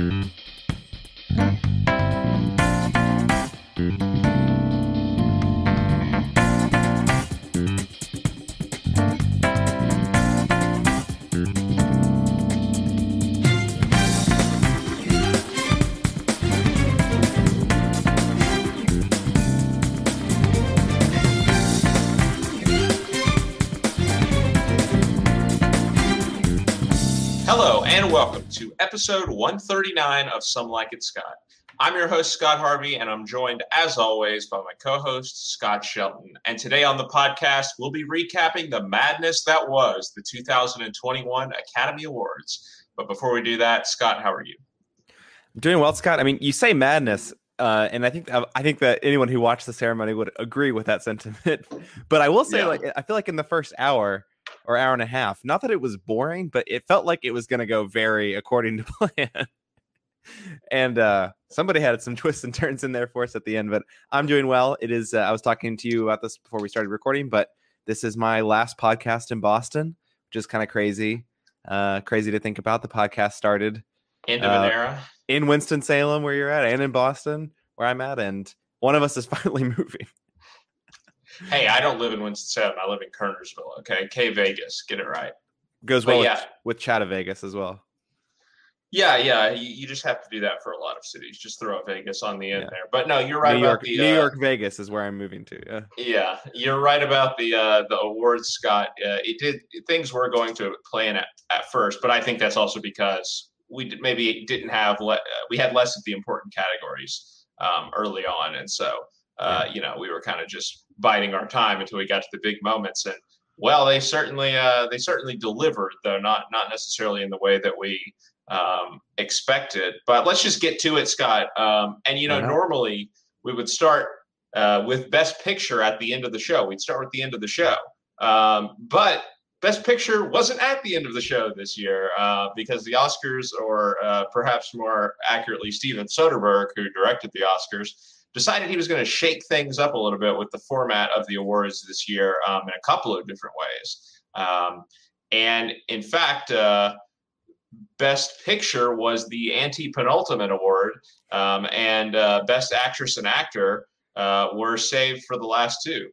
Hello episode 139 of Some Like It Scott. I'm your host, Scott Harvey, and I'm joined, as always, by my co host, Scott Shelton. And today on the podcast, we'll be recapping the madness that was the 2021 Academy Awards. But before we do that, Scott, how are you? I'm doing well, Scott. I mean, you say madness, uh, and I think I think that anyone who watched the ceremony would agree with that sentiment. but I will say, Yeah. like, I feel like in the first hour or hour and a half, not that it was boring, but it felt like it was going to go very according to plan. and uh, somebody had some twists and turns in there for us at the end. But I'm doing well. It is. Uh, I was talking to you about this before we started recording, but this is my last podcast in Boston, which is kind of crazy. Uh, crazy to think about. The podcast started End of Uh, an era. in Winston Salem, where you're at, and in Boston, where I'm at, and one of us is finally moving. Hey, I don't live in Winston-Salem. I live in Kernersville, okay? K Vegas. Get it right. Goes well yeah. with, with Chatta Vegas as well. Yeah, yeah. You, you just have to do that for a lot of cities. Just throw a Vegas on the end Yeah. there. But no, you're right New about York, the New uh, York Vegas is where I'm moving to. Yeah. Yeah, you're right about the uh, the awards, Scott. Uh, it did things were going to plan at, at first, but I think that's also because we did, maybe didn't have le- uh, we had less of the important categories um, early on, and so uh, you know we were kind of just biding our time until we got to the big moments. And well, they certainly uh, they certainly delivered, though not not necessarily in the way that we um, expected. But let's just get to it, Scott. Um, and you know, not? normally we would start uh, with Best Picture at the end of the show. We'd start with the end of the show. Um, but Best Picture wasn't at the end of the show this year uh, because the Oscars, or uh, perhaps more accurately, Steven Soderbergh, who directed the Oscars, decided he was going to shake things up a little bit with the format of the awards this year um, in a couple of different ways. Um, and in fact, uh, Best Picture was the anti penultimate award, um, and uh, Best Actress and Actor uh, were saved for the last two.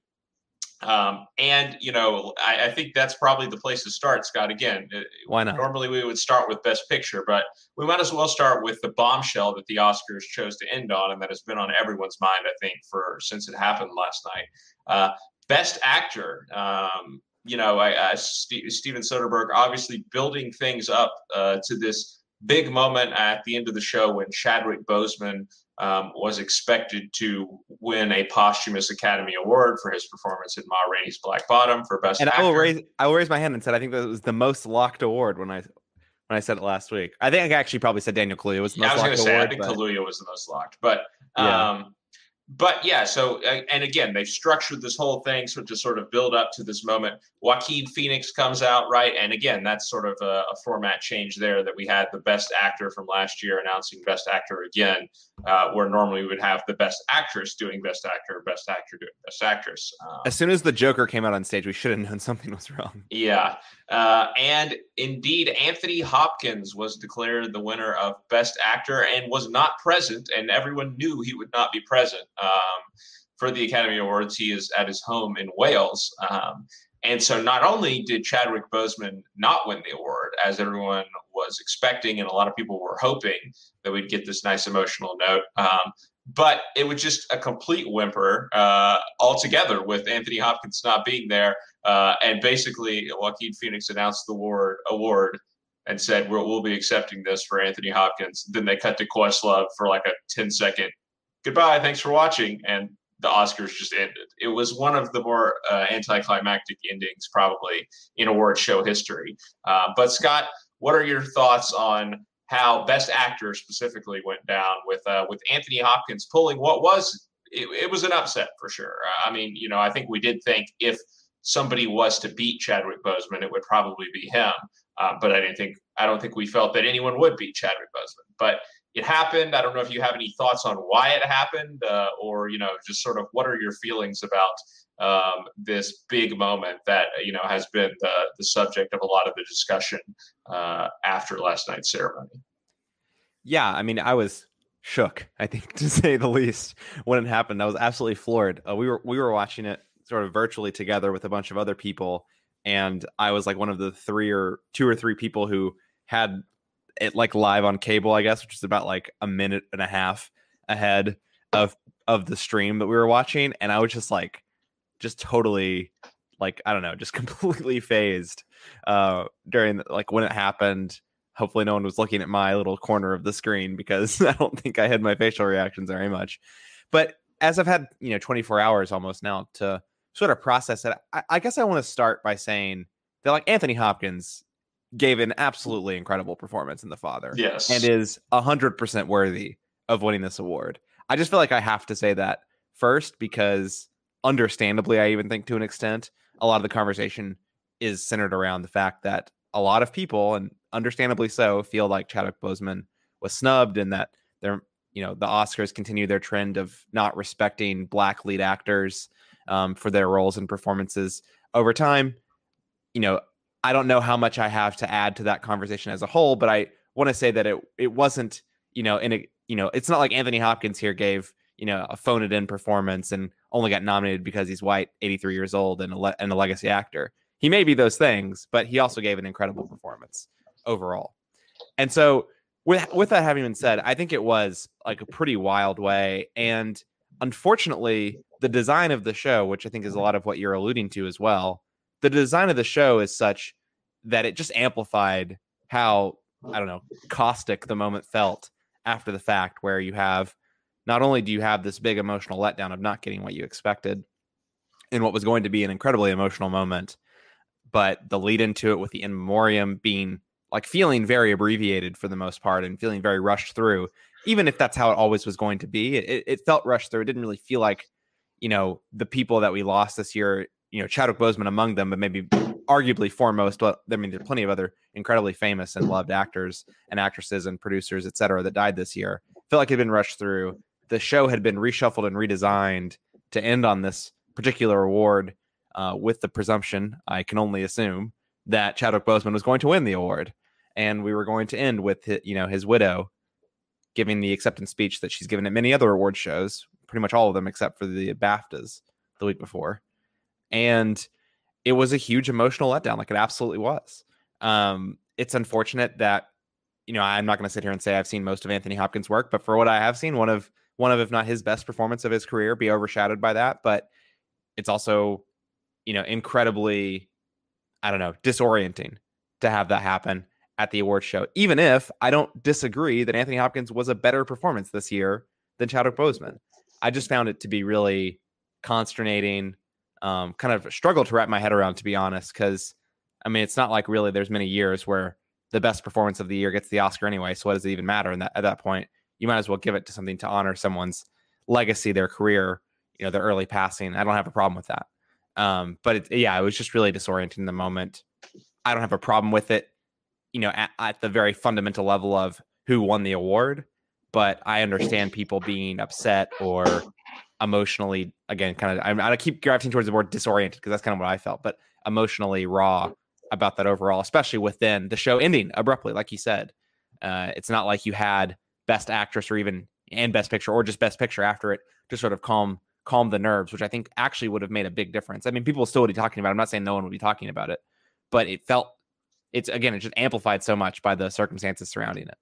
Um, and you know, I, I think that's probably the place to start, Scott. Again, uh, Why not? normally we would start with Best Picture, but we might as well start with the bombshell that the Oscars chose to end on, and that has been on everyone's mind, I think, for since it happened last night. Uh, Best Actor. Um, you know, I, uh, St- Steven Soderbergh obviously building things up uh, to this big moment at the end of the show when Chadwick Boseman um, was expected to win a posthumous Academy Award for his performance in Ma Rainey's Black Bottom for Best And Actor. I will raise I will raise my hand and said I think that was the most locked award when I when I said it last week. I think I actually probably said Daniel Kaluuya was the Yeah, I most was going locked to say, I think but- Kaluuya was the most locked, but Yeah. um, but yeah. So uh, and again, they've structured this whole thing so to sort of build up to this moment. Joaquin Phoenix comes out right, and again, that's sort of a, a format change there that we had the best actor from last year announcing best actor again, uh, where normally we would have the best actress doing best actor, best actor doing best actress. Um, as soon as the Joker came out on stage, we should have known something was wrong. yeah. Uh, and indeed, Anthony Hopkins was declared the winner of Best Actor and was not present, and everyone knew he would not be present um, for the Academy Awards. He is at his home in Wales. Um, and so not only did Chadwick Boseman not win the award, as everyone was expecting, and a lot of people were hoping that we'd get this nice emotional note, um, but it was just a complete whimper uh, altogether with Anthony Hopkins not being there. Uh, and basically, Joaquin Phoenix announced the award, award and said, we'll, we'll be accepting this for Anthony Hopkins. Then they cut to Questlove for like a 10 second goodbye, thanks for watching. And the Oscars just ended. It was one of the more uh, anticlimactic endings, probably in award show history. Uh, but Scott, what are your thoughts on how Best Actor specifically went down with uh, with Anthony Hopkins pulling what was it, it was an upset for sure. Uh, I mean, you know, I think we did think if somebody was to beat Chadwick Boseman, it would probably be him. Uh, but I didn't think I don't think we felt that anyone would beat Chadwick Boseman. But it happened. I don't know if you have any thoughts on why it happened, uh, or you know, just sort of what are your feelings about um, this big moment that you know has been the the subject of a lot of the discussion uh, after last night's ceremony. Yeah, I mean, I was shook, I think, to say the least, when it happened. I was absolutely floored. Uh, we were we were watching it sort of virtually together with a bunch of other people, and I was like one of the three or two or three people who had it like live on cable, I guess, which is about like a minute and a half ahead of of the stream that we were watching, and I was just like, just totally like I don't know, just completely phased uh during the, like when it happened. Hopefully, no one was looking at my little corner of the screen because I don't think I had my facial reactions very much. But as I've had you know 24 hours almost now to sort of process it, I, I guess I want to start by saying that like Anthony Hopkins gave an absolutely incredible performance in The Father. Yes. And is 100% worthy of winning this award. I just feel like I have to say that first because understandably, I even think to an extent, a lot of the conversation is centered around the fact that a lot of people, and understandably so, feel like Chadwick Boseman was snubbed and that they're, you know, the Oscars continue their trend of not respecting black lead actors um, for their roles and performances over time. You know, I don't know how much I have to add to that conversation as a whole, but I want to say that it it wasn't, you know, in a you know, it's not like Anthony Hopkins here gave, you know, a phone it in performance and only got nominated because he's white, 83 years old and a, le- and a legacy actor. He may be those things, but he also gave an incredible performance overall. And so with with that having been said, I think it was like a pretty wild way and unfortunately the design of the show, which I think is a lot of what you're alluding to as well, the design of the show is such that it just amplified how I don't know caustic the moment felt after the fact, where you have not only do you have this big emotional letdown of not getting what you expected in what was going to be an incredibly emotional moment, but the lead into it with the in memoriam being like feeling very abbreviated for the most part and feeling very rushed through, even if that's how it always was going to be. It, it felt rushed through. It didn't really feel like, you know, the people that we lost this year you know Chadwick Boseman among them, but maybe arguably foremost. But I mean, there are plenty of other incredibly famous and loved actors and actresses and producers, et cetera, that died this year. I feel like it had been rushed through. The show had been reshuffled and redesigned to end on this particular award uh, with the presumption, I can only assume, that Chadwick Boseman was going to win the award, and we were going to end with you know his widow giving the acceptance speech that she's given at many other award shows, pretty much all of them except for the BAFTAs the week before and it was a huge emotional letdown like it absolutely was. Um, it's unfortunate that you know i'm not going to sit here and say i've seen most of anthony hopkins work but for what i have seen one of one of if not his best performance of his career be overshadowed by that but it's also you know incredibly i don't know disorienting to have that happen at the award show even if i don't disagree that anthony hopkins was a better performance this year than chadwick boseman. I just found it to be really consternating um, kind of struggle to wrap my head around, to be honest, because I mean, it's not like really there's many years where the best performance of the year gets the Oscar anyway. So what does it even matter? And that, at that point, you might as well give it to something to honor someone's legacy, their career, you know, their early passing. I don't have a problem with that. Um, but it, yeah, it was just really disorienting in the moment. I don't have a problem with it, you know, at, at the very fundamental level of who won the award. But I understand people being upset or emotionally again kind of I'm, I keep gravitating towards the word disoriented because that's kind of what I felt, but emotionally raw about that overall, especially within the show ending abruptly, like you said. Uh, it's not like you had best actress or even and best picture or just best picture after it to sort of calm calm the nerves, which I think actually would have made a big difference. I mean, people still would be talking about. It. I'm not saying no one would be talking about it, but it felt it's again it just amplified so much by the circumstances surrounding it.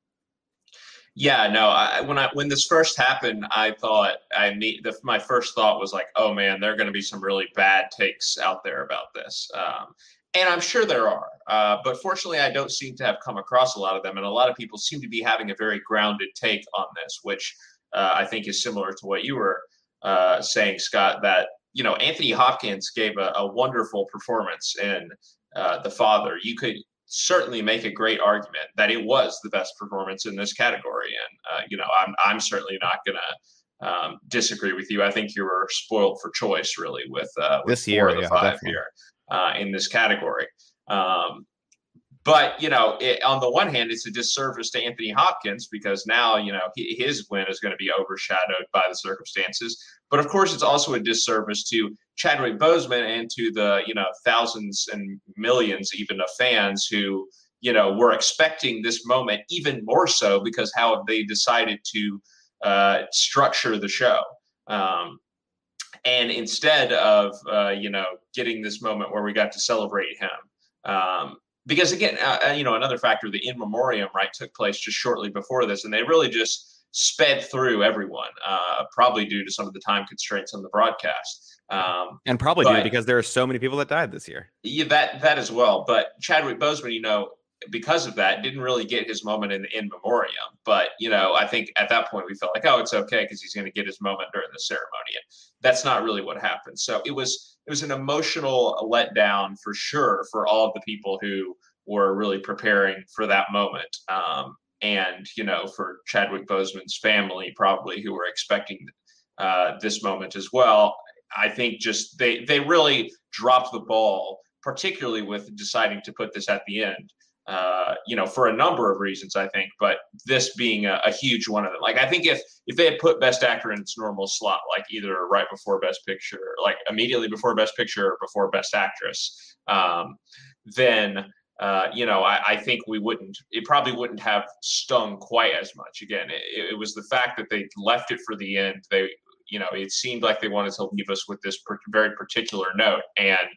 Yeah, no. I, when I when this first happened, I thought I need. The, my first thought was like, "Oh man, there are going to be some really bad takes out there about this," um, and I'm sure there are. Uh, but fortunately, I don't seem to have come across a lot of them, and a lot of people seem to be having a very grounded take on this, which uh, I think is similar to what you were uh, saying, Scott. That you know, Anthony Hopkins gave a, a wonderful performance in uh, The Father. You could certainly make a great argument that it was the best performance in this category. And uh, you know, I'm I'm certainly not going to um, disagree with you. I think you were spoiled for choice, really, with, uh, with this year, yeah, five definitely. here uh, in this category. Um, but you know, it, on the one hand, it's a disservice to Anthony Hopkins because now you know he, his win is going to be overshadowed by the circumstances. But of course, it's also a disservice to Chadwick Boseman and to the you know thousands and millions even of fans who you know, were expecting this moment even more so because how they decided to uh, structure the show. Um, and instead of uh, you know getting this moment where we got to celebrate him, um, because again, uh, uh, you know, another factor, the in memoriam right took place just shortly before this, and they really just sped through everyone, uh, probably due to some of the time constraints on the broadcast. Um, and probably but, due because there are so many people that died this year. Yeah, that that as well. But Chadwick Boseman, you know, because of that, didn't really get his moment in in memoriam. But you know, I think at that point we felt like, oh, it's okay because he's going to get his moment during the ceremony. And that's not really what happened. So it was it was an emotional letdown for sure for all of the people who were really preparing for that moment. Um, and you know, for Chadwick Boseman's family, probably who were expecting uh, this moment as well. I think just they they really dropped the ball, particularly with deciding to put this at the end uh, you know, for a number of reasons, I think, but this being a, a, huge one of them. Like, I think if if they had put Best Actor in its normal slot, like either right before Best Picture, like immediately before Best Picture or before Best Actress, um, then uh, you know, I, I, think we wouldn't. It probably wouldn't have stung quite as much. Again, it, it was the fact that they left it for the end. They, you know, it seemed like they wanted to leave us with this per- very particular note, and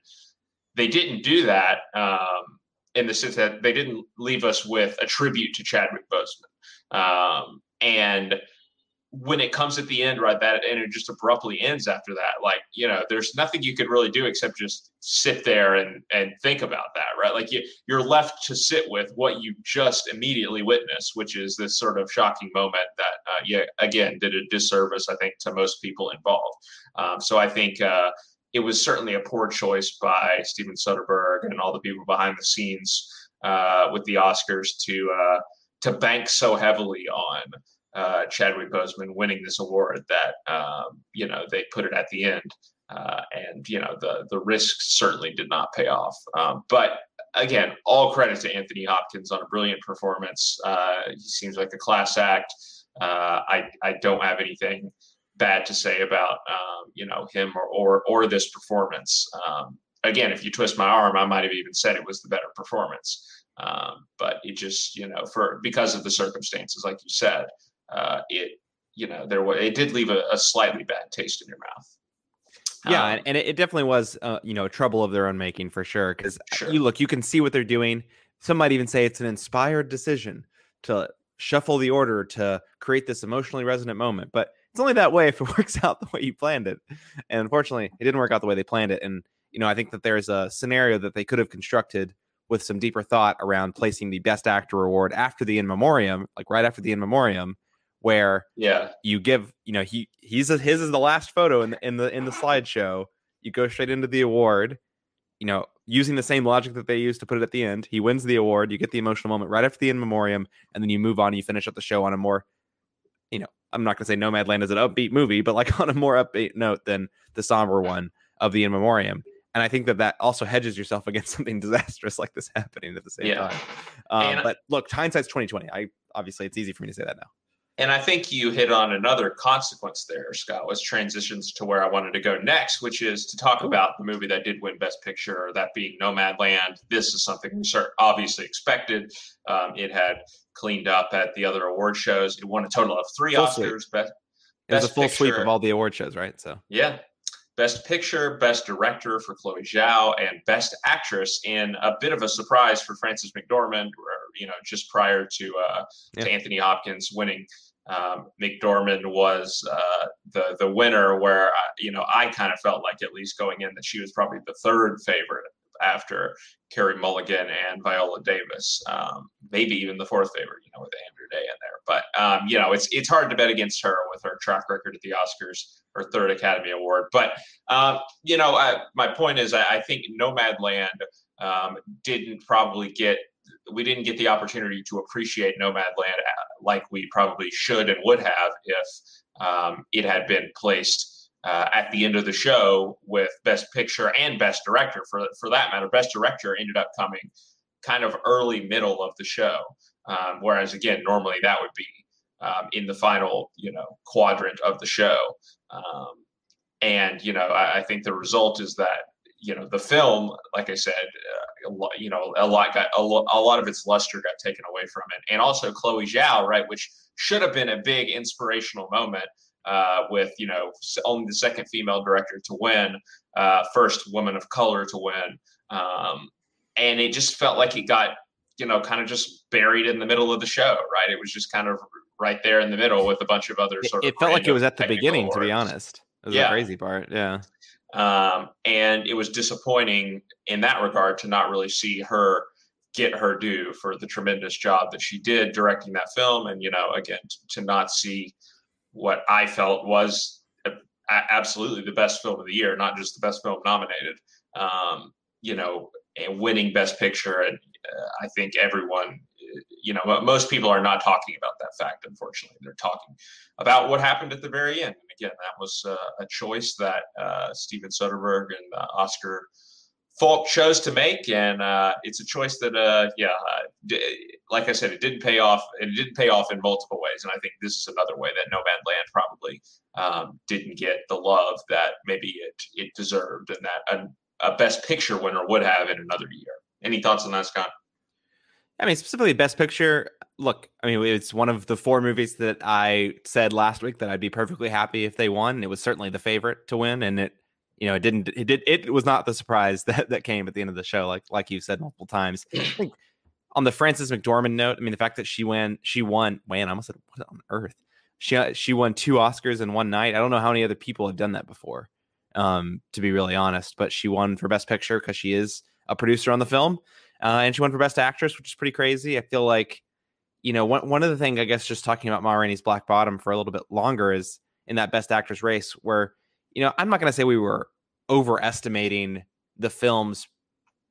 they didn't do that. Um, in the sense that they didn't leave us with a tribute to Chadwick Boseman. Um, and when it comes at the end, right, that and it just abruptly ends after that. Like, you know, there's nothing you could really do except just sit there and and think about that, right? Like you you're left to sit with what you just immediately witnessed, which is this sort of shocking moment that, uh, yeah, again, did a disservice, I think, to most people involved. Um, so I think uh, it was certainly a poor choice by Steven Soderbergh and all the people behind the scenes uh, with the Oscars to uh, to bank so heavily on uh, Chadwick Boseman winning this award that um, you know they put it at the end, uh, and you know the the risk certainly did not pay off. Um, but again, all credit to Anthony Hopkins on a brilliant performance. Uh, he seems like a class act. Uh, I I don't have anything bad to say about um, you know him or or, or this performance. Um, again, if you twist my arm, I might have even said it was the better performance. Um, but it just you know for because of the circumstances, like you said, uh, it you know there was it did leave a, a, slightly bad taste in your mouth. Yeah, um, and it definitely was uh, you know a trouble of their own making for sure. Because sure. you look, you can see what they're doing. Some might even say it's an inspired decision to shuffle the order to create this emotionally resonant moment. But it's only that way if it works out the way you planned it. And unfortunately, it didn't work out the way they planned it. And you know, I think that there's a scenario that they could have constructed with some deeper thought around placing the best actor award after the in memoriam, like right after the in memoriam, where yeah, you give, you know, he he's a, his is the last photo in the in the in the slideshow. You go straight into the award, you know, using the same logic that they used to put it at the end. He wins the award, you get the emotional moment right after the in memoriam, and then you move on. And you finish up the show on a more you know, I'm not going to say Nomadland is an upbeat movie, but like on a more upbeat note than the somber one of the In Memoriam. And I think that that also hedges yourself against something disastrous like this happening at the same yeah. time. Um, but look, hindsight's 2020. I obviously it's easy for me to say that now. And I think you hit on another consequence there, Scott, was transitions to where I wanted to go next, which is to talk about the movie that did win Best Picture, that being Nomadland. This is something we sort obviously expected. Um, it had cleaned up at the other award shows. It won a total of three full Oscars. Best, it was a full picture. sweep of all the award shows, right? So yeah, Best Picture, Best Director for Chloe Zhao, and Best Actress in a bit of a surprise for Frances McDormand. You know, just prior to uh, yeah. to Anthony Hopkins winning, um, McDormand was uh, the the winner. Where uh, you know I kind of felt like at least going in that she was probably the third favorite after Carey Mulligan and Viola Davis, um, maybe even the fourth favorite, you know, with Andra Day in there. But um, you know, it's it's hard to bet against her with her track record at the Oscars, her third Academy Award. But um, you know, I, my point is, I, I think Nomadland um, didn't probably get we didn't get the opportunity to appreciate Nomadland uh, like we probably should and would have if um, it had been placed uh, at the end of the show with Best Picture and Best Director. For for that matter, Best Director ended up coming kind of early middle of the show, um, whereas again normally that would be um, in the final you know quadrant of the show. Um, and you know I, I, think the result is that you know the film, like I said, uh, you know a lot got a, lo- a lot of its luster got taken away from it, and also Chloe Zhao, right, which should have been a big inspirational moment uh, with you know only the second female director to win, uh, first woman of color to win, um, and it just felt like it got you know kind of just buried in the middle of the show, right? It was just kind of right there in the middle with a bunch of other sort it, of. It felt like it was at the beginning, awards. to be honest. It was Yeah. the crazy part. Yeah. um, and it was disappointing in that regard to not really see her get her due for the tremendous job that she did directing that film and you know again to not see what i felt was absolutely the best film of the year not just the best film nominated um, you know and winning best picture and uh, i think everyone uh, you know most people are not talking about that fact unfortunately they're talking about what happened at the very end. And again, that was uh, a choice that uh, Steven Soderbergh and uh, Oscar Falk chose to make, and uh, it's a choice that, uh, yeah, uh, d- like I said, it didn't pay off. It didn't pay off in multiple ways, and I think this is another way that Nomadland probably um, didn't get the love that maybe it it deserved, and that a, a Best Picture winner would have in another year. Any thoughts on that, Scott? I mean, specifically Best Picture. Look, I mean, it's one of the four movies that I said last week that I'd be perfectly happy if they won. It was certainly the favorite to win, and it, you know, it didn't. It did. It was not the surprise that that came at the end of the show, like like you've said multiple times. On the Frances McDormand note, I mean, the fact that she won, she won. Man, I almost said what on earth. She uh, she won two Oscars in one night. I don't know how many other people have done that before, um, to be really honest. But she won for Best Picture because she is a producer on the film. Uh, and she won for Best Actress, which is pretty crazy. I feel like, you know, one, one of the things, I guess, just talking about Ma Rainey's Black Bottom for a little bit longer is in that Best Actress race where, you know, I'm not going to say we were overestimating the film's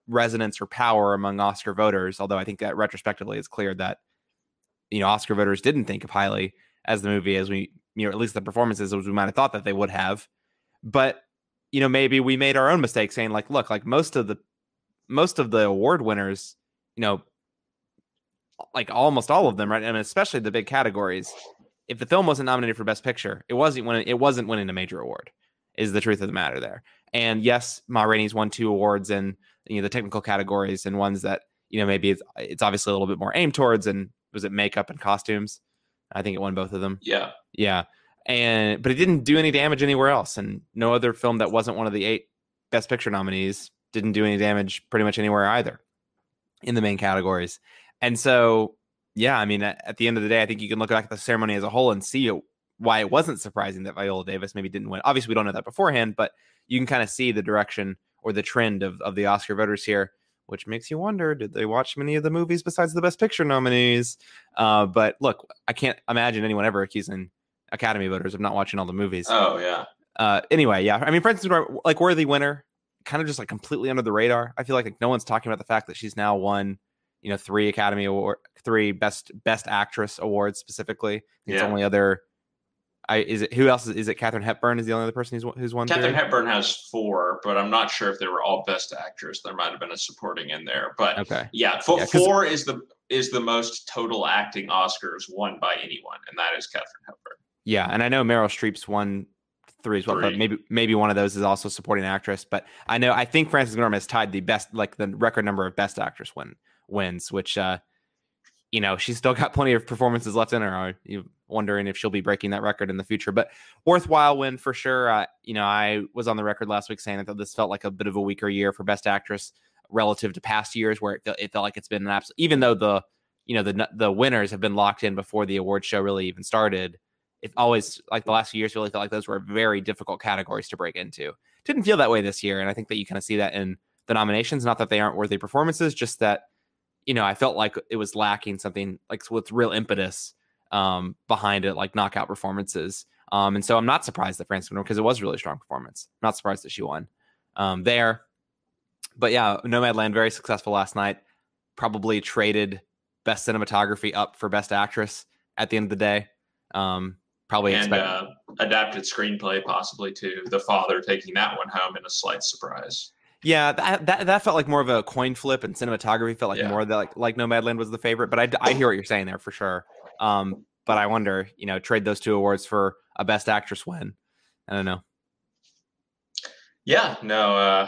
resonance or power among Oscar voters, although I think that retrospectively it's clear that, you know, Oscar voters didn't think of highly as the movie as we, you know, at least the performances as we might have thought that they would have. But, you know, maybe we made our own mistake saying, like, look, like most of the most of the award winners, you know, like almost all of them, right? And especially the big categories. If the film wasn't nominated for Best Picture, it wasn't winning. It wasn't winning a major award. Is the truth of the matter there? And yes, Ma Rainey's won two awards in you know the technical categories and ones that you know maybe it's, it's obviously a little bit more aimed towards. And was it makeup and costumes? I think it won both of them. Yeah, Yeah. And but it didn't do any damage anywhere else. And no other film that wasn't one of the eight best picture nominees didn't do any damage pretty much anywhere either in the main categories. And so, yeah, I mean, at, at the end of the day, I think you can look back at the ceremony as a whole and see why it wasn't surprising that Viola Davis maybe didn't win. Obviously, we don't know that beforehand, but you can kind of see the direction or the trend of, of the Oscar voters here, which makes you wonder did they watch many of the movies besides the Best Picture nominees? Uh, but look, I can't imagine anyone ever accusing Academy voters of not watching all the movies. Oh yeah. Uh, anyway, yeah. I mean, for instance, like worthy winner, kind of just like completely under the radar. I feel like, like no one's talking about the fact that she's now won, you know, three Academy Award, three best best actress awards specifically. It's Yeah. only other. I is it who else is, is it? Katharine Hepburn is the only other person who's won- who's won. Katharine three? Hepburn has four, but I'm not sure if they were all Best Actress. There might have been a supporting in there, but Okay. yeah, fo- Yeah, four is the is the most total acting Oscars won by anyone, and that is Katharine Hepburn. Yeah, and I know Meryl Streep's won three as well, but maybe maybe one of those is also supporting actress. But I know I think Frances McDormand has tied the best like the record number of best actress win wins, which uh you know she's still got plenty of performances left in her. You wondering if she'll be breaking that record in the future? But worthwhile win for sure. Uh, you know I was on the record last week saying that this felt like a bit of a weaker year for best actress relative to past years where it felt, it felt like it's been an absolute even though the you know the the winners have been locked in before the award show really even started it always like the last few years really felt like those were very difficult categories to break into. Didn't feel that way this year, and I think that you kind of see that in the nominations. Not that they aren't worthy performances, just that you know I felt like it was lacking something like with real impetus um, behind it, like knockout performances. Um, and so I'm not surprised that Frances won because it was a really strong performance. not surprised that she won um, there. But yeah, Nomadland very successful last night. Probably traded best cinematography up for best actress at the end of the day. Um, probably and expect uh, adapted screenplay possibly to The father taking that one home in a slight surprise. Yeah, that, that that felt like more of a coin flip, and cinematography felt like Yeah. more that like like Nomadland was the favorite. But I, I hear what you're saying there for sure. Um, but I wonder, you know, trade those two awards for a Best Actress win. I don't know. Yeah, no, uh,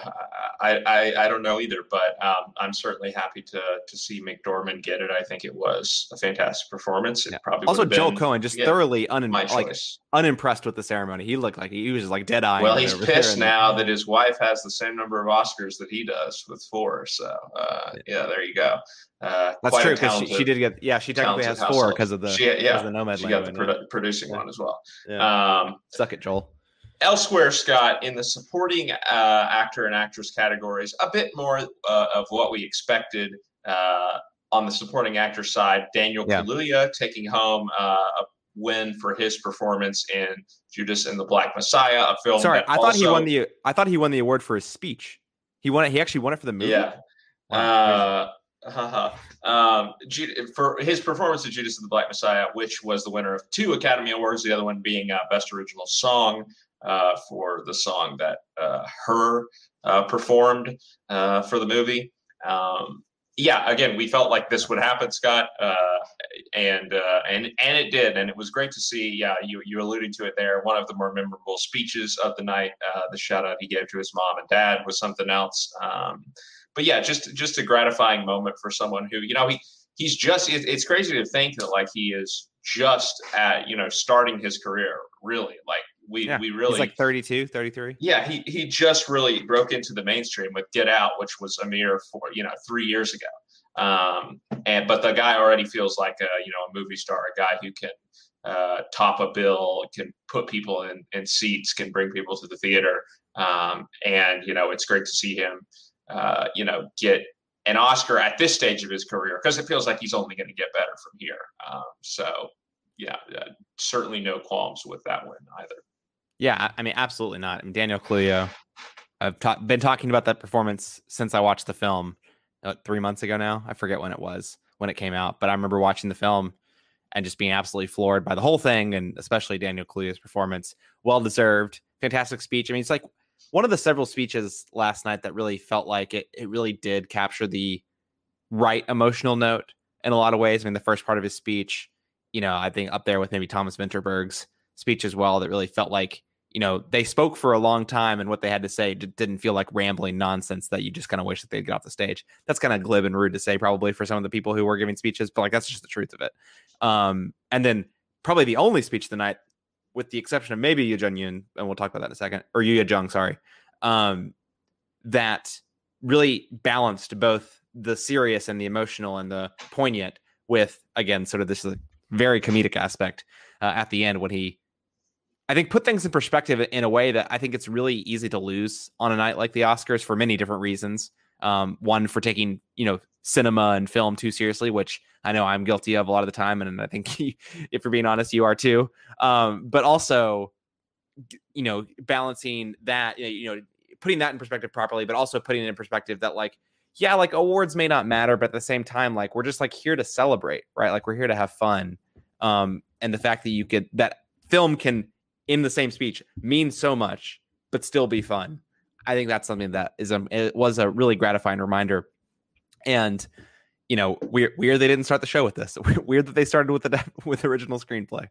I, I, I don't know either, but um, I'm certainly happy to to see McDormand get it. I think it was a fantastic performance. It Yeah. probably Also, Joel been, Coen just yeah, thoroughly unim- like unimpressed with the ceremony. He looked like he was just like dead eye. well, he's pissed now that his wife has the same number of Oscars that he does with four. So uh, yeah, there you go. Uh, That's true because she, she did get yeah she technically has four because of the She- yeah, the nomad she got the produ- producing one as well. Yeah. Um, Suck it, Joel. Elsewhere, Scott, in the supporting uh, actor and actress categories, a bit more uh, of what we expected uh, on the supporting actor side. Daniel Yeah. Kaluuya taking home uh, a win for his performance in Judas and the Black Messiah, a film. Sorry, that I thought he won the I thought he won the award for his speech. He won it. He actually won it for the movie. Yeah. Wow, Uh, um, for his performance of Judas and the Black Messiah, which was the winner of two Academy Awards, the other one being uh, Best Original Song uh, for the song that uh, H.E.R. uh, performed uh, for the movie. Um, yeah, again, we felt like this would happen, Scott, uh, and uh, and and it did, and it was great to see. Yeah, you you alluded to it there. One of the more memorable speeches of the night, the shout out he gave to his mom and dad was something else. Um, but yeah, just just a gratifying moment for someone who you know he he's just it, it's crazy to think that like he is just at you know starting his career really like we Yeah, we really He's like 32, 33. yeah he he just really broke into the mainstream with Get Out which was a mere four you know three years ago um and but the guy already feels like a you know a movie star a guy who can uh, top a bill, can put people in, in seats, can bring people to the theater. Um, and, you know, it's great to see him, uh, you know, get an Oscar at this stage of his career because it feels like he's only going to get better from here. Um, so, yeah, uh, certainly no qualms with that win either. Yeah, I mean, absolutely not. I Daniel Kaluuya. I've ta- been talking about that performance since I watched the film uh, three months ago. Now I forget when it was when it came out, but I remember watching the film and just being absolutely floored by the whole thing, and especially Daniel Kaluuya's performance. Well deserved, fantastic speech. I mean, it's like one of the several speeches last night that really felt like it. It really did capture the right emotional note in a lot of ways. I mean, the first part of his speech, you know, I think up there with maybe Thomas Vinterberg's speech as well, that really felt like you know they spoke for a long time and what they had to say didn't feel like rambling nonsense that you just kind of wish that they'd get off the stage. That's kind of glib and rude to say probably for some of the people who were giving speeches but like that's just the truth of it. Um and then probably the only speech of the night with the exception of maybe Yu Jung Yoon and we'll talk about that in a second or Yu Jung sorry um that really balanced both the serious and the emotional and the poignant with again sort of this very comedic aspect uh, at the end when he I think put things in perspective in a way that I think it's really easy to lose on a night like the Oscars for many different reasons. Um, one for taking you know cinema and film too seriously, which I know I'm guilty of a lot of the time, and I think if you're being honest, you are too. Um, but also, you know, balancing that, you know, putting that in perspective properly, but also putting it in perspective that like, yeah, like awards may not matter, but at the same time, like we're just like here to celebrate, right? Like we're here to have fun. Um, and the fact that you could that film can in the same speech mean so much, but still be fun. I think that's something that is a it was a really gratifying reminder. And you know, weird weird they didn't start the show with this. Weird that they started with the with original screenplay.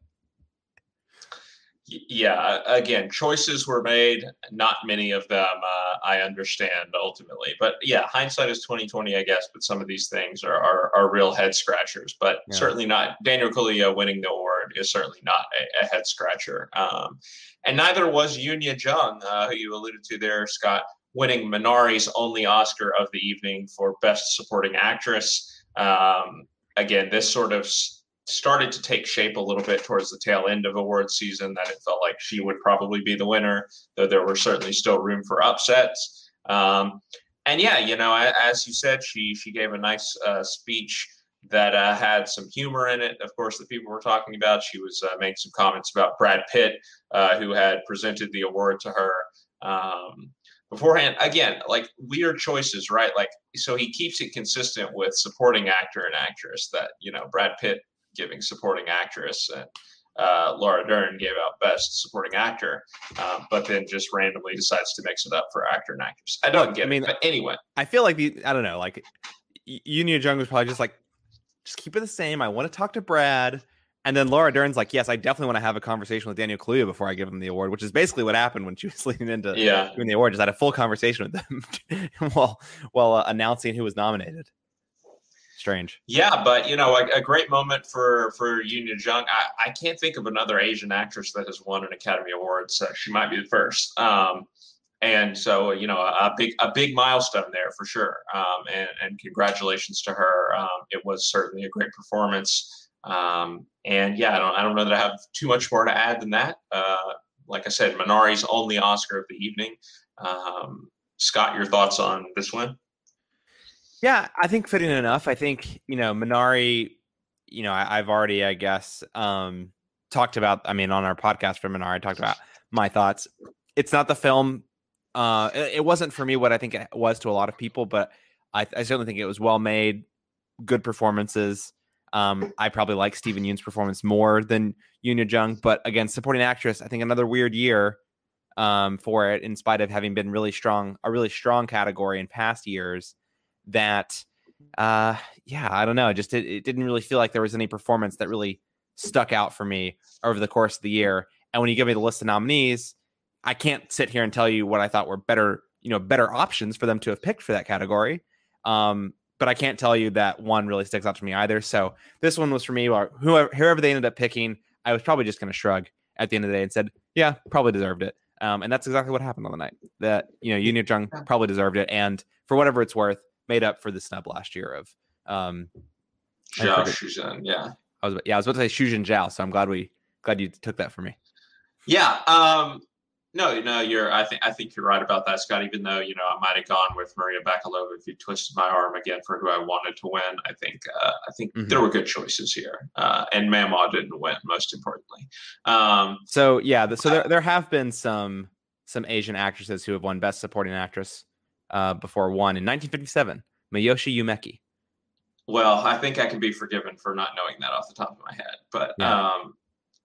Yeah, again, choices were made. Not many of them uh, I understand ultimately, but yeah, hindsight is twenty twenty, I guess. But some of these things are are, are real head scratchers. But Yeah. certainly not Daniel Kaluuya winning the award is certainly not a, a head scratcher. Um, and neither was Yunya Jung, uh, who you alluded to there, Scott, winning Minari's only Oscar of the evening for Best Supporting Actress. Um, again, this sort of started to take shape a little bit towards the tail end of award season that it felt like she would probably be the winner, though there were certainly still room for upsets. Um, and yeah, you know, as you said, she she gave a nice uh, speech that uh, had some humor in it. Of course, the people were talking about. She was uh, making some comments about Brad Pitt, uh, who had presented the award to her. Um, beforehand again like weird choices right like so he keeps it consistent with supporting actor and actress that you know brad pitt giving supporting actress and uh, laura dern gave out best supporting actor um, but then just randomly decides to mix it up for actor and actress i don't get I mean, it but anyway I feel like the I don't know, like Yunya Jung was probably just like, just keep it the same. I want to talk to Brad, And then Laura Dern's like, yes, I definitely want to have a conversation with Daniel Kaluuya before I give him the award, which is basically what happened when she was leaning into yeah. doing the award. Just had a full conversation with them while while uh, announcing who was nominated. Strange. Yeah, but you know, a, a great moment for for Yoon Jung. I, I can't think of another Asian actress that has won an Academy Award, so she might be the first. Um, and so you know, a, big a big milestone there for sure. Um, and, and congratulations to her. Um, it was certainly a great performance. Um, and yeah, I don't I don't know that I have too much more to add than that. Uh, like I said, Minari's only Oscar of the evening. Um, Scott, your thoughts on this one? Yeah, I think fitting enough. I think you know Minari. You know, I, have already, I guess, um, talked about. I mean, on our podcast for Minari, I talked about my thoughts. It's not the film. Uh, it, it, wasn't for me what I think it was to a lot of people, but I, I certainly think it was well made, good performances. Um, I probably like Steven Yeun's performance more than Yoon Jung, but again, supporting actress, I think another weird year um, for it, in spite of having been really strong, a really strong category in past years that uh yeah i don't know just it, it didn't really feel like there was any performance that really stuck out for me over the course of the year and when you give me the list of nominees i can't sit here and tell you what i thought were better you know better options for them to have picked for that category um but i can't tell you that one really sticks out to me either so this one was for me or whoever whoever they ended up picking i was probably just going to shrug at the end of the day and said yeah probably deserved it um, and that's exactly what happened on the night that you know Yoon Jung probably deserved it and for whatever it's worth made up for the snub last year of um Zhao Shuzhen, yeah. I was yeah, I was about to say Shuzhen Zhao, so I'm glad we glad you took that for me. Yeah. Um no, no, you're I think I think you're right about that, Scott. Even though, you know, I might have gone with Maria Bakalova if you twisted my arm again for who I wanted to win. I think uh, I think mm-hmm. there were good choices here. Uh, and Ma Ma didn't win, most importantly. Um so yeah, so there there have been some some Asian actresses who have won Best Supporting Actress uh, before one in 1957, Miyoshi Umeki. Well, I think I can be forgiven for not knowing that off the top of my head, but yeah. um,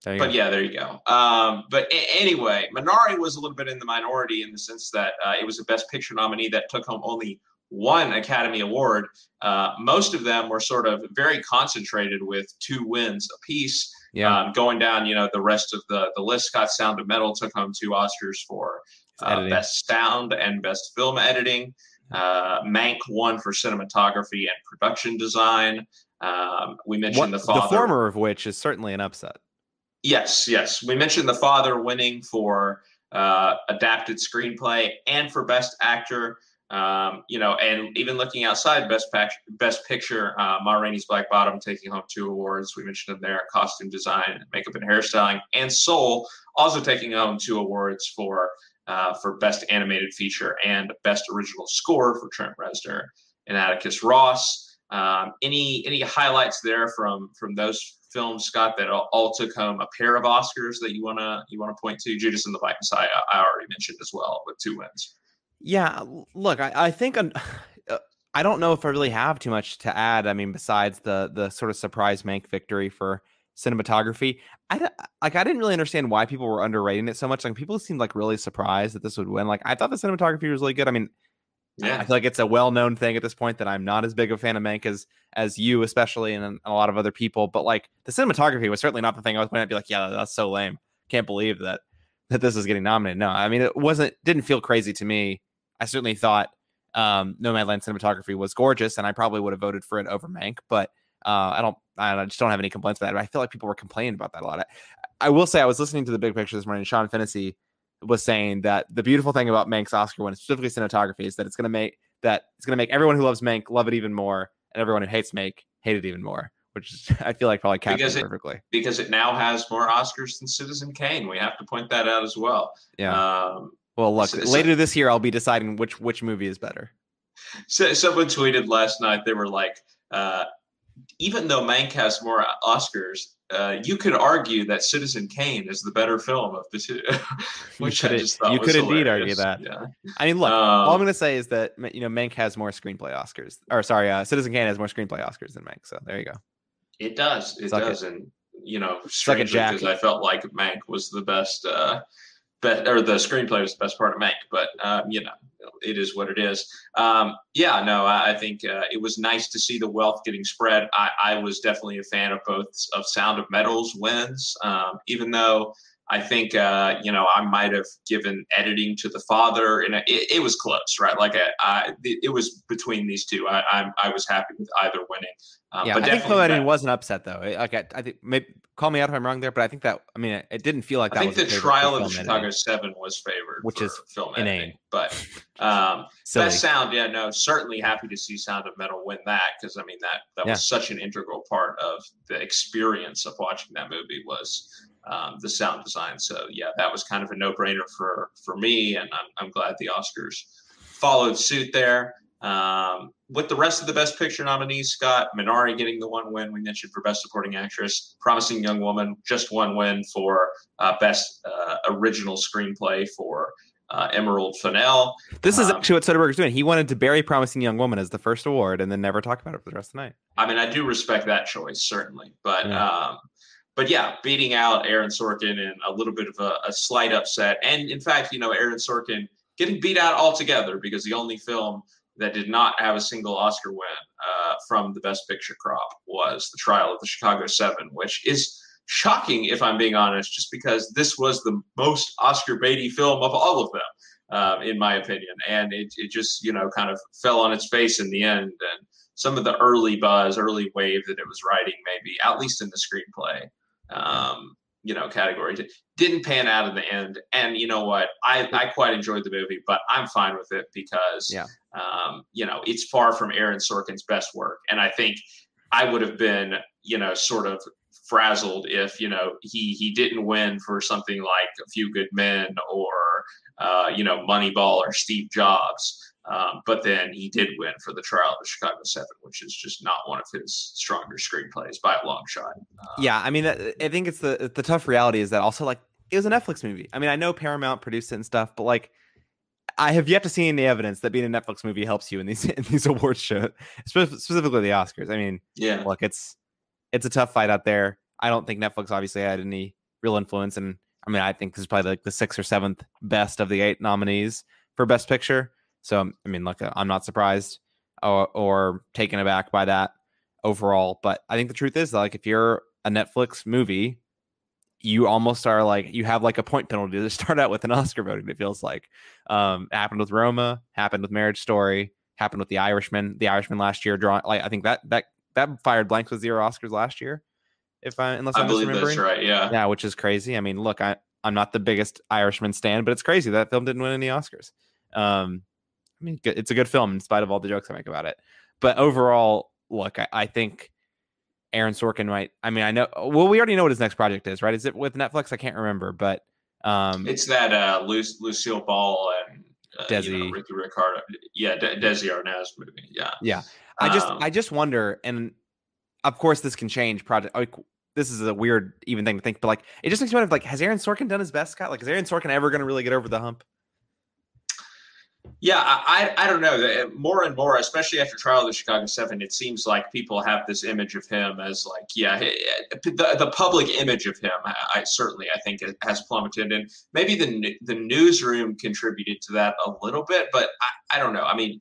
but go. yeah, there you go. Um, but a- anyway, Minari was a little bit in the minority in the sense that uh, it was a Best Picture nominee that took home only one Academy Award. Uh, most of them were sort of very concentrated with two wins apiece. Yeah. Um, going down, you know, the rest of the the list. Scott Sound of Metal took home two Oscars for uh, best sound and best film editing. Uh, Mank won for cinematography and production design. Um, we mentioned what, the father. The former of which is certainly an upset. Yes, yes. We mentioned the father winning for uh, adapted screenplay and for best actor. Um, you know, and even looking outside best best picture, uh, Ma Rainey's Black Bottom taking home two awards. We mentioned them there: costume design, makeup and hairstyling, and Soul also taking home two awards for uh, for Best Animated Feature and Best Original Score for Trent Reznor and Atticus Ross. Um, any any highlights there from from those films, Scott, that all, all, took home a pair of Oscars that you wanna you wanna point to? Judas and the Black Messiah, I already mentioned as well with two wins. Yeah, look, I, I think I'm. Uh, I don't know if I really have too much to add. I mean, besides the the sort of surprise Mank victory for cinematography. I like I didn't really understand why people were underrating it so much. Like people seemed like really surprised that this would win. Like I thought the cinematography was really good. I mean, yeah. I feel like it's a well-known thing at this point that I'm not as big a fan of Mank as as you, especially, and a lot of other people. But like the cinematography was certainly not the thing I was going to be like, yeah, that's so lame. Can't believe that that this is getting nominated. No, I mean it wasn't. Didn't feel crazy to me. I certainly thought um, Nomadland cinematography was gorgeous, and I probably would have voted for it over Mank. But uh, I don't I just don't have any complaints with that. But I feel like people were complaining about that a lot. I, I will say I was listening to the big picture this morning. Sean Fennessy was saying that the beautiful thing about Mank's Oscar win, specifically cinematography, is that it's going to make that it's going to make everyone who loves Mank love it even more, and everyone who hates Mank hate it even more. Which is, I feel like probably captures it, perfectly because it now has more Oscars than Citizen Kane. We have to point that out as well. Yeah. Um, well, look, so, later this year I'll be deciding which which movie is better. So, someone tweeted last night. They were like, uh, even though Mank has more Oscars, uh, you could argue that Citizen Kane is the better film of the two. which you could, I just thought you could indeed argue that. Yeah. I mean, look, um, all I'm going to say is that you know Mank has more screenplay Oscars, or sorry, uh, Citizen Kane has more screenplay Oscars than Mank. So there you go. It does. It Suck does, it. and you know, strangely because I felt like Mank was the best. Uh, but or the screenplay was the best part of Mank, but um, you know, it is what it is. Um, yeah, no, I, think uh, it was nice to see the wealth getting spread. I, I, was definitely a fan of both of Sound of Metal's wins, um, even though I think uh, you know I might have given editing to the father, and it, it was close, right? Like I, I, it was between these two. I, I, I was happy with either winning. Um, yeah, but I think Film Editing was an upset though. Like I, I think maybe call me out if I'm wrong there, but I think that I mean it, didn't feel like that. I think the trial of the Chicago editing, Seven was favored, which is film inane. Editing. But um, best sound, yeah, no, certainly happy to see Sound of Metal win that because I mean that that yeah. was such an integral part of the experience of watching that movie was um, the sound design. So yeah, that was kind of a no-brainer for for me, and I'm, I'm glad the Oscars followed suit there. Um, with the rest of the Best Picture nominees, Scott Minari getting the one win we mentioned for Best Supporting Actress, Promising Young Woman just one win for uh, Best uh, Original Screenplay for uh, Emerald Fennell. This is um, actually what Soderbergh is doing. He wanted to bury Promising Young Woman as the first award and then never talk about it for the rest of the night. I mean, I do respect that choice certainly, but yeah. Um, but yeah, beating out Aaron Sorkin in a little bit of a, a, slight upset. And in fact, you know, Aaron Sorkin getting beat out altogether because the only film that did not have a single Oscar win uh, from the Best Picture crop was The Trial of the Chicago Seven, which is shocking, if I'm being honest, just because this was the most Oscar baity film of all of them. Uh, in my opinion, and it, it just you know kind of fell on its face in the end, and some of the early buzz, early wave that it was riding, maybe at least in the screenplay, um, you know, category. Didn't pan out in the end. And you know what? I, I quite enjoyed the movie, but I'm fine with it because, yeah. um, you know, it's far from Aaron Sorkin's best work. And I think I would have been, you know, sort of frazzled if, you know, he, he didn't win for something like A Few Good Men or, uh, you know, Moneyball or Steve Jobs. Um, but then he did win for the trial of the Chicago Seven, which is just not one of his stronger screenplays by a long shot. Uh, yeah, I mean, I think it's the the tough reality is that also like it was a Netflix movie. I mean, I know Paramount produced it and stuff, but like I have yet to see any evidence that being a Netflix movie helps you in these in these awards shows, specifically the Oscars. I mean, yeah, look, it's it's a tough fight out there. I don't think Netflix obviously had any real influence, and I mean, I think this is probably like the sixth or seventh best of the eight nominees for Best Picture. So I mean, look, I'm not surprised or, or taken aback by that overall. But I think the truth is, like, if you're a Netflix movie, you almost are like you have like a point penalty to start out with an Oscar voting. It feels like um, happened with Roma, happened with Marriage Story, happened with The Irishman. The Irishman last year, draw like I think that that that fired blanks with zero Oscars last year. If I unless I'm I believe that's right, yeah, yeah, which is crazy. I mean, look, I I'm not the biggest Irishman stand, but it's crazy that film didn't win any Oscars. Um, I mean, it's a good film in spite of all the jokes I make about it. But overall, look, I, I think Aaron Sorkin might. I mean, I know. Well, we already know what his next project is, right? Is it with Netflix? I can't remember, but um, it's that uh, Lu- Lucille Ball and uh, Desi, you know, Ricky Ricardo. Yeah, De- Desi Arnaz movie. Yeah, yeah. I just, um, I just wonder, and of course, this can change. Project. Like, this is a weird, even thing to think, but like, it just makes me wonder. Like, has Aaron Sorkin done his best, Scott? Like, is Aaron Sorkin ever going to really get over the hump? Yeah, I, I don't know. More and more, especially after Trial of the Chicago Seven, it seems like people have this image of him as like, yeah, the, the public image of him. I, certainly, I think, has plummeted, and maybe the the newsroom contributed to that a little bit, but I, I don't know. I mean,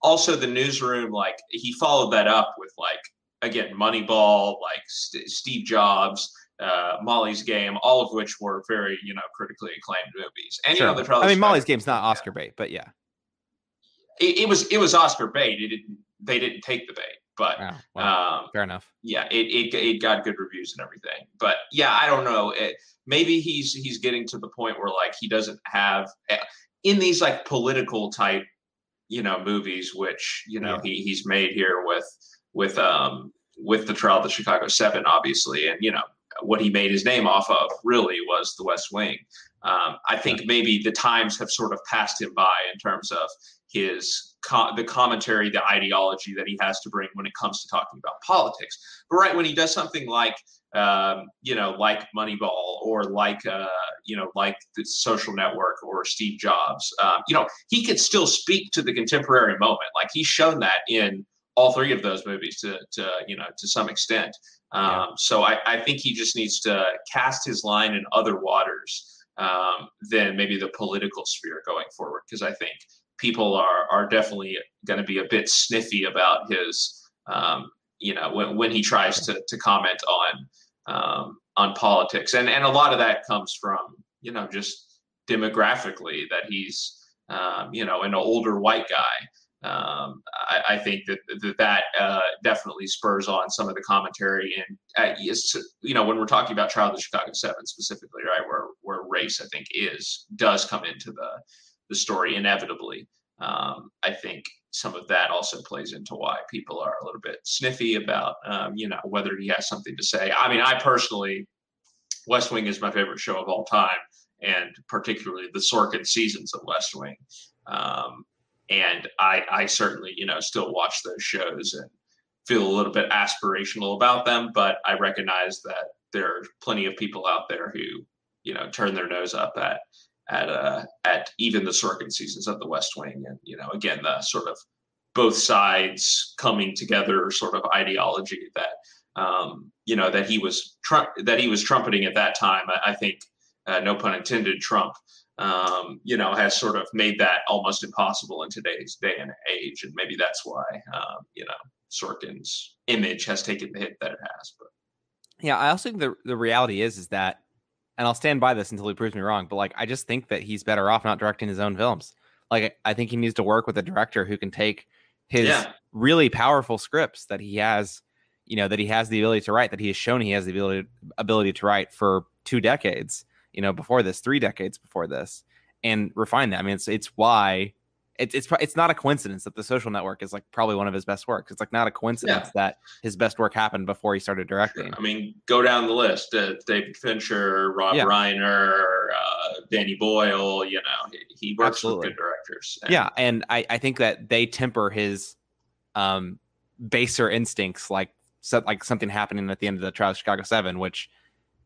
also the newsroom, like he followed that up with like again, Moneyball, like St- Steve Jobs uh, Molly's Game, all of which were very, you know, critically acclaimed movies. And sure. you know, the. I mean, Molly's Game's not Oscar bait, but yeah, it, it, was it was Oscar bait. It didn't they didn't take the bait, but oh, um, fair enough. Yeah, it, it it got good reviews and everything. But yeah, I don't know. It, maybe he's he's getting to the point where like he doesn't have eh, in these like political type, you know, movies, which you know yeah. he he's made here with with um with the trial of the Chicago Seven, obviously, and you know what he made his name off of really was the West Wing. Um, I think maybe the times have sort of passed him by in terms of his co- the commentary, the ideology that he has to bring when it comes to talking about politics. But right when he does something like um, you know, like Moneyball or like uh, you know, like the Social Network or Steve Jobs, um, you know, he could still speak to the contemporary moment. Like he's shown that in all three of those movies to to you know to some extent. Um. So I, I, think he just needs to cast his line in other waters um, than maybe the political sphere going forward. Because I think people are are definitely going to be a bit sniffy about his, um, you know, when, when he tries to to comment on um, on politics, and and a lot of that comes from you know just demographically that he's um, you know an older white guy. Um, I, I, think that that, that uh, definitely spurs on some of the commentary and uh, you know when we're talking about Trial of the Chicago Seven specifically, right, where where race I think is does come into the the story inevitably. Um, I think some of that also plays into why people are a little bit sniffy about, um, you know, whether he has something to say. I mean, I personally, West Wing is my favorite show of all time, and particularly the Sorkin seasons of West Wing. Um, and I, I certainly, you know, still watch those shows and feel a little bit aspirational about them, but I recognize that there are plenty of people out there who, you know, turn their nose up at at uh, at even the Sorkin seasons of The West Wing, and you know, again, the sort of both sides coming together sort of ideology that um, you know that he was tr- that he was trumpeting at that time. I, I think, uh, no pun intended, Trump. Um, you know, has sort of made that almost impossible in today's day and age, and maybe that's why um, you know Sorkin's image has taken the hit that it has. But yeah, I also think the the reality is is that and I'll stand by this until he proves me wrong. But like, I just think that he's better off not directing his own films. Like, I think he needs to work with a director who can take his yeah. really powerful scripts that he has, you know, that he has the ability to write, that he has shown he has the ability ability to write for two decades, you know, before this, three decades before this, and refine that. I mean, it's it's why it's it's it's not a coincidence that the social network is like probably one of his best works. It's like not a coincidence yeah. that his best work happened before he started directing. I mean, go down the list: uh, David Fincher, Rob yeah. Reiner, uh, Danny Boyle. You know, he, he works Absolutely. with good directors. And, yeah, and I I think that they temper his um baser instincts, like so, like something happening at the end of the trial of Chicago Seven, which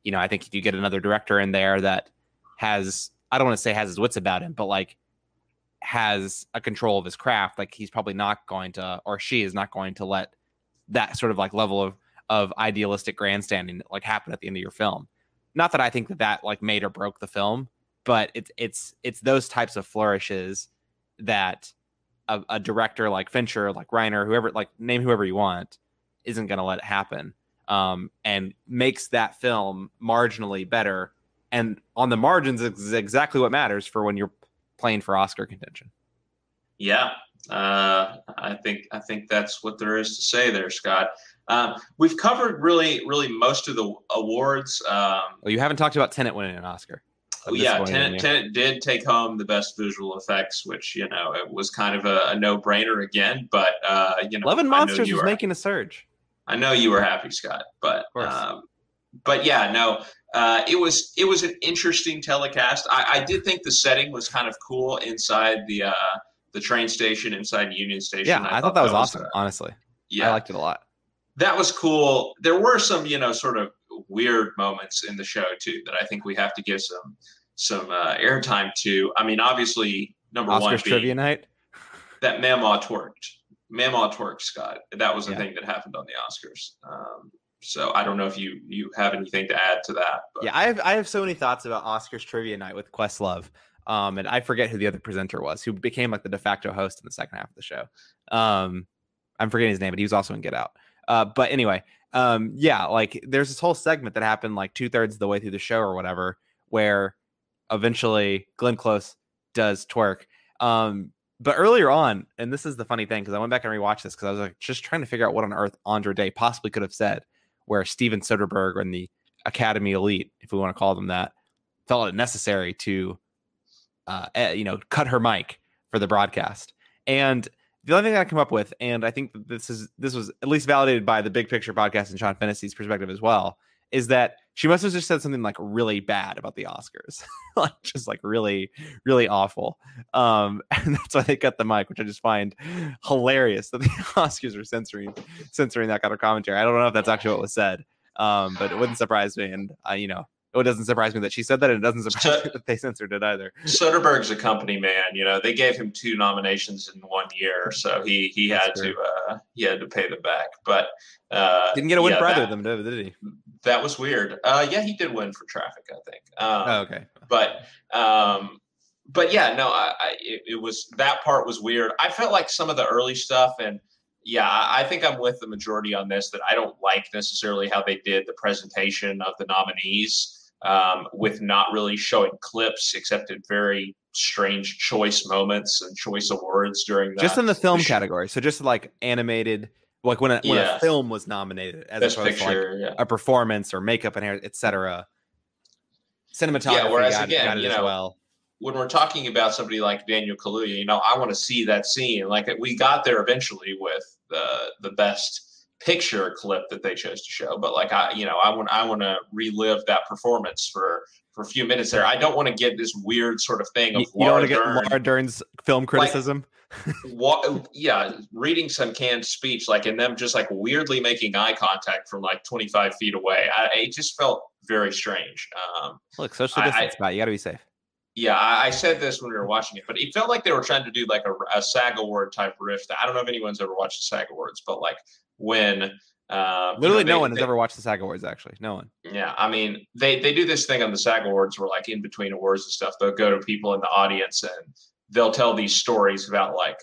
you know I think if you get another director in there that has I don't want to say has his wits about him, but like has a control of his craft, like he's probably not going to, or she is not going to let that sort of like level of of idealistic grandstanding like happen at the end of your film. Not that I think that that like made or broke the film, but it's it's it's those types of flourishes that a, a director like Fincher, like Reiner, whoever, like name whoever you want, isn't going to let it happen, um, and makes that film marginally better. And on the margins is exactly what matters for when you're playing for Oscar contention. Yeah, uh, I think I think that's what there is to say there, Scott. Um, we've covered really, really most of the awards. Um, well, you haven't talked about Tenet winning an Oscar. Yeah, Tenet, Tenet, did take home the best visual effects, which you know it was kind of a, a no-brainer again. But uh, you know, Love and Monsters was making a surge. I know you were happy, Scott, but um, but yeah, no, uh, it was it was an interesting telecast. I, I, did think the setting was kind of cool inside the uh, the train station inside Union Station. Yeah, I, I thought, that was, was awesome. Uh, honestly, yeah, I liked it a lot. That was cool. There were some, you know, sort of weird moments in the show too that I think we have to give some some uh, airtime to. I mean, obviously, number Oscars one, trivia night. That Mamaw twerked. Mamaw twerked, Scott. That was the yeah. thing that happened on the Oscars. Um, so I don't know if you you have anything to add to that. But. Yeah, I have I have so many thoughts about Oscars trivia night with Questlove. Um, and I forget who the other presenter was, who became like the de facto host in the second half of the show. Um, I'm forgetting his name, but he was also in Get Out. Uh, but anyway, um, yeah, like there's this whole segment that happened like two thirds of the way through the show or whatever, where eventually Glenn Close does twerk. Um, but earlier on, and this is the funny thing because I went back and rewatched this because I was like just trying to figure out what on earth Andra Day possibly could have said where Steven Soderbergh and the Academy Elite, if we want to call them that, felt it necessary to, uh, eh, you know, cut her mic for the broadcast. And the only thing I come up with, and I think this is this was at least validated by the Big Picture podcast and Sean Fennessey's perspective as well, is that she must have just said something like really bad about the Oscars, like just like really, really awful. Um, and that's why they cut the mic, which I just find hilarious that the Oscars are censoring censoring that kind of commentary. I don't know if that's actually what was said, um, but it wouldn't surprise me. And uh, you know, it doesn't surprise me that she said that, and it doesn't surprise so, me that they censored it either. Soderbergh's a company man. You know, they gave him two nominations in one year, so he he had to uh, he had to pay them back. But uh, didn't get a win yeah, for either of them, did he? That was weird. Uh, yeah, he did win for traffic, I think. Um, oh, okay. But um, but yeah, no, I, I it, it, was that part was weird. I felt like some of the early stuff, and yeah, I, think I'm with the majority on this. That I don't like necessarily how they did the presentation of the nominees. Um, with not really showing clips except at very strange choice moments and choice awards during that. Just in the film the category. So just like animated like when a, when yeah. a film was nominated as Best opposed picture, to like yeah. a performance or makeup and hair, etc. Cinematography. Yeah, whereas got, again, got you know, well. when we're talking about somebody like Daniel Kaluuya, you know, I want to see that scene. Like we got there eventually with the the best picture clip that they chose to show, but like I, you know, I want I want to relive that performance for for a few minutes there. I don't want to get this weird sort of thing of you, you want to get Laura Dern's film criticism. Like, what, yeah, reading some canned speech, like, and them just like weirdly making eye contact from like 25 feet away. I, it just felt very strange. Um, Look, social distance, I, You got to be safe. Yeah, I, I, said this when we were watching it, but it felt like they were trying to do like a, a SAG award type riff. I don't know if anyone's ever watched the SAG awards, but like when uh, Literally, you know, they, no one has ever watched the SAG Awards. Actually, no one. Yeah, I mean, they they do this thing on the SAG Awards where, like, in between awards and stuff, they'll go to people in the audience and they'll tell these stories about like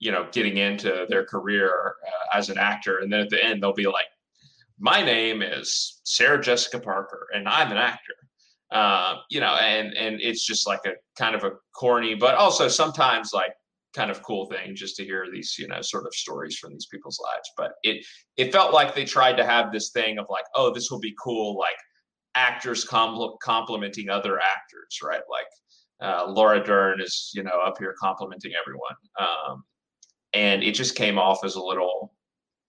you know getting into their career uh, as an actor and then at the end they'll be like my name is sarah jessica parker and i'm an actor. Uh, you know and and it's just like a kind of a corny but also sometimes like kind of cool thing just to hear these you know sort of stories from these people's lives but it it felt like they tried to have this thing of like oh this will be cool like actors compl- complimenting other actors right? Like uh, Laura Dern is, you know, up here complimenting everyone, um, and it just came off as a little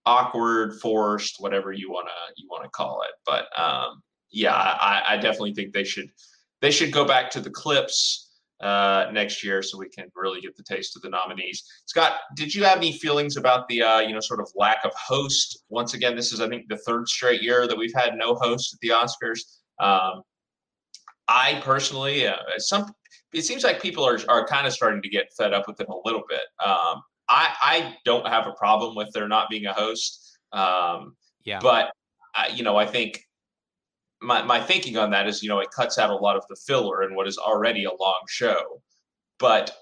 awkward, forced, whatever you wanna you wanna call it. But um, yeah, I, I, definitely think they should they should go back to the clips uh, next year so we can really get the taste of the nominees. Scott, did you have any feelings about the uh, you know sort of lack of host? Once again, this is I think the third straight year that we've had no host at the Oscars. Um, I personally, uh, some it seems like people are are kind of starting to get fed up with it a little bit. Um, I I don't have a problem with there not being a host. Um, yeah, but I, you know I think my my thinking on that is you know it cuts out a lot of the filler in what is already a long show, but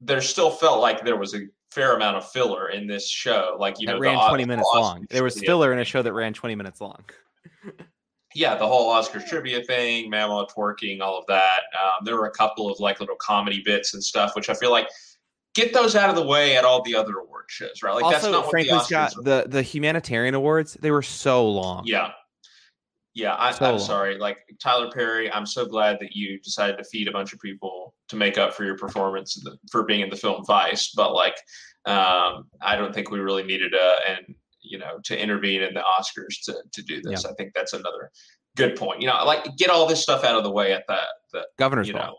there still felt like there was a fair amount of filler in this show. Like you that know, ran twenty minutes long. There was filler in a show that ran twenty minutes long. yeah, the whole Oscars trivia thing, Mama twerking, all of that. Um, there were a couple of like little comedy bits and stuff, which I feel like get those out of the way at all the other award shows, right? Like also, that's not frankly, Scott, the the humanitarian awards they were so long. Yeah, yeah. I, am so sorry. Like Tyler Perry, I'm so glad that you decided to feed a bunch of people to make up for your performance for being in the film Vice, but like, um, I don't think we really needed a and you know, to intervene in the Oscars to to do this. Yeah. I think that's another good point. You know, like get all this stuff out of the way at the the governor's you ball.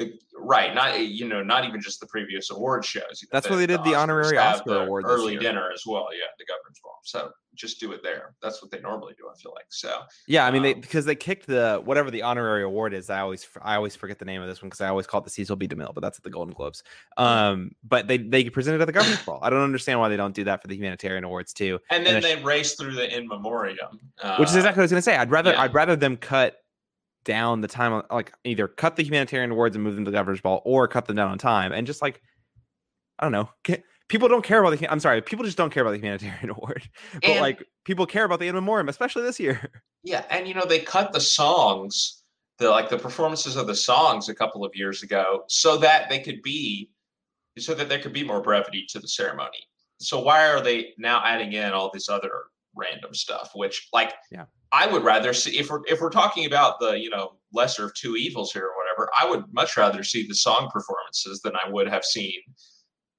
The right, not you know, not even just the previous award shows. You know, That's why they did the, the honorary Oscar award early dinner as well. Yeah, the governor's ball. So just do it there. That's what they normally do. I feel like so. Yeah, I mean, um, they because they kicked the whatever the honorary award is. I always I always forget the name of this one because I always call it the Cecil B. DeMille, but that's at the Golden Globes. Um, but they they presented at the governor's ball. I don't understand why they don't do that for the humanitarian awards too. And then and they sh- race through the in memoriam, uh, which is exactly what I was going to say. I'd rather yeah. I'd rather them cut down the time on like either cut the humanitarian awards and move them to the governor's ball or cut them down on time and just like I don't know. People don't care about the. I'm sorry. People just don't care about the humanitarian award, but and, like people care about the in memoriam, especially this year. Yeah, and you know they cut the songs, the like the performances of the songs a couple of years ago, so that they could be, so that there could be more brevity to the ceremony. So why are they now adding in all this other random stuff? Which like, yeah, I would rather see if we're if we're talking about the you know lesser of two evils here or whatever. I would much rather see the song performances than I would have seen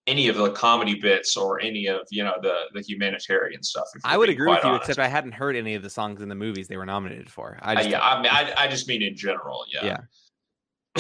any of the comedy bits or any of you know the the humanitarian stuff. I would agree with you, honest. except I hadn't heard any of the songs in the movies they were nominated for. I just, uh, yeah, I mean, I, I just mean in general, yeah. Yeah.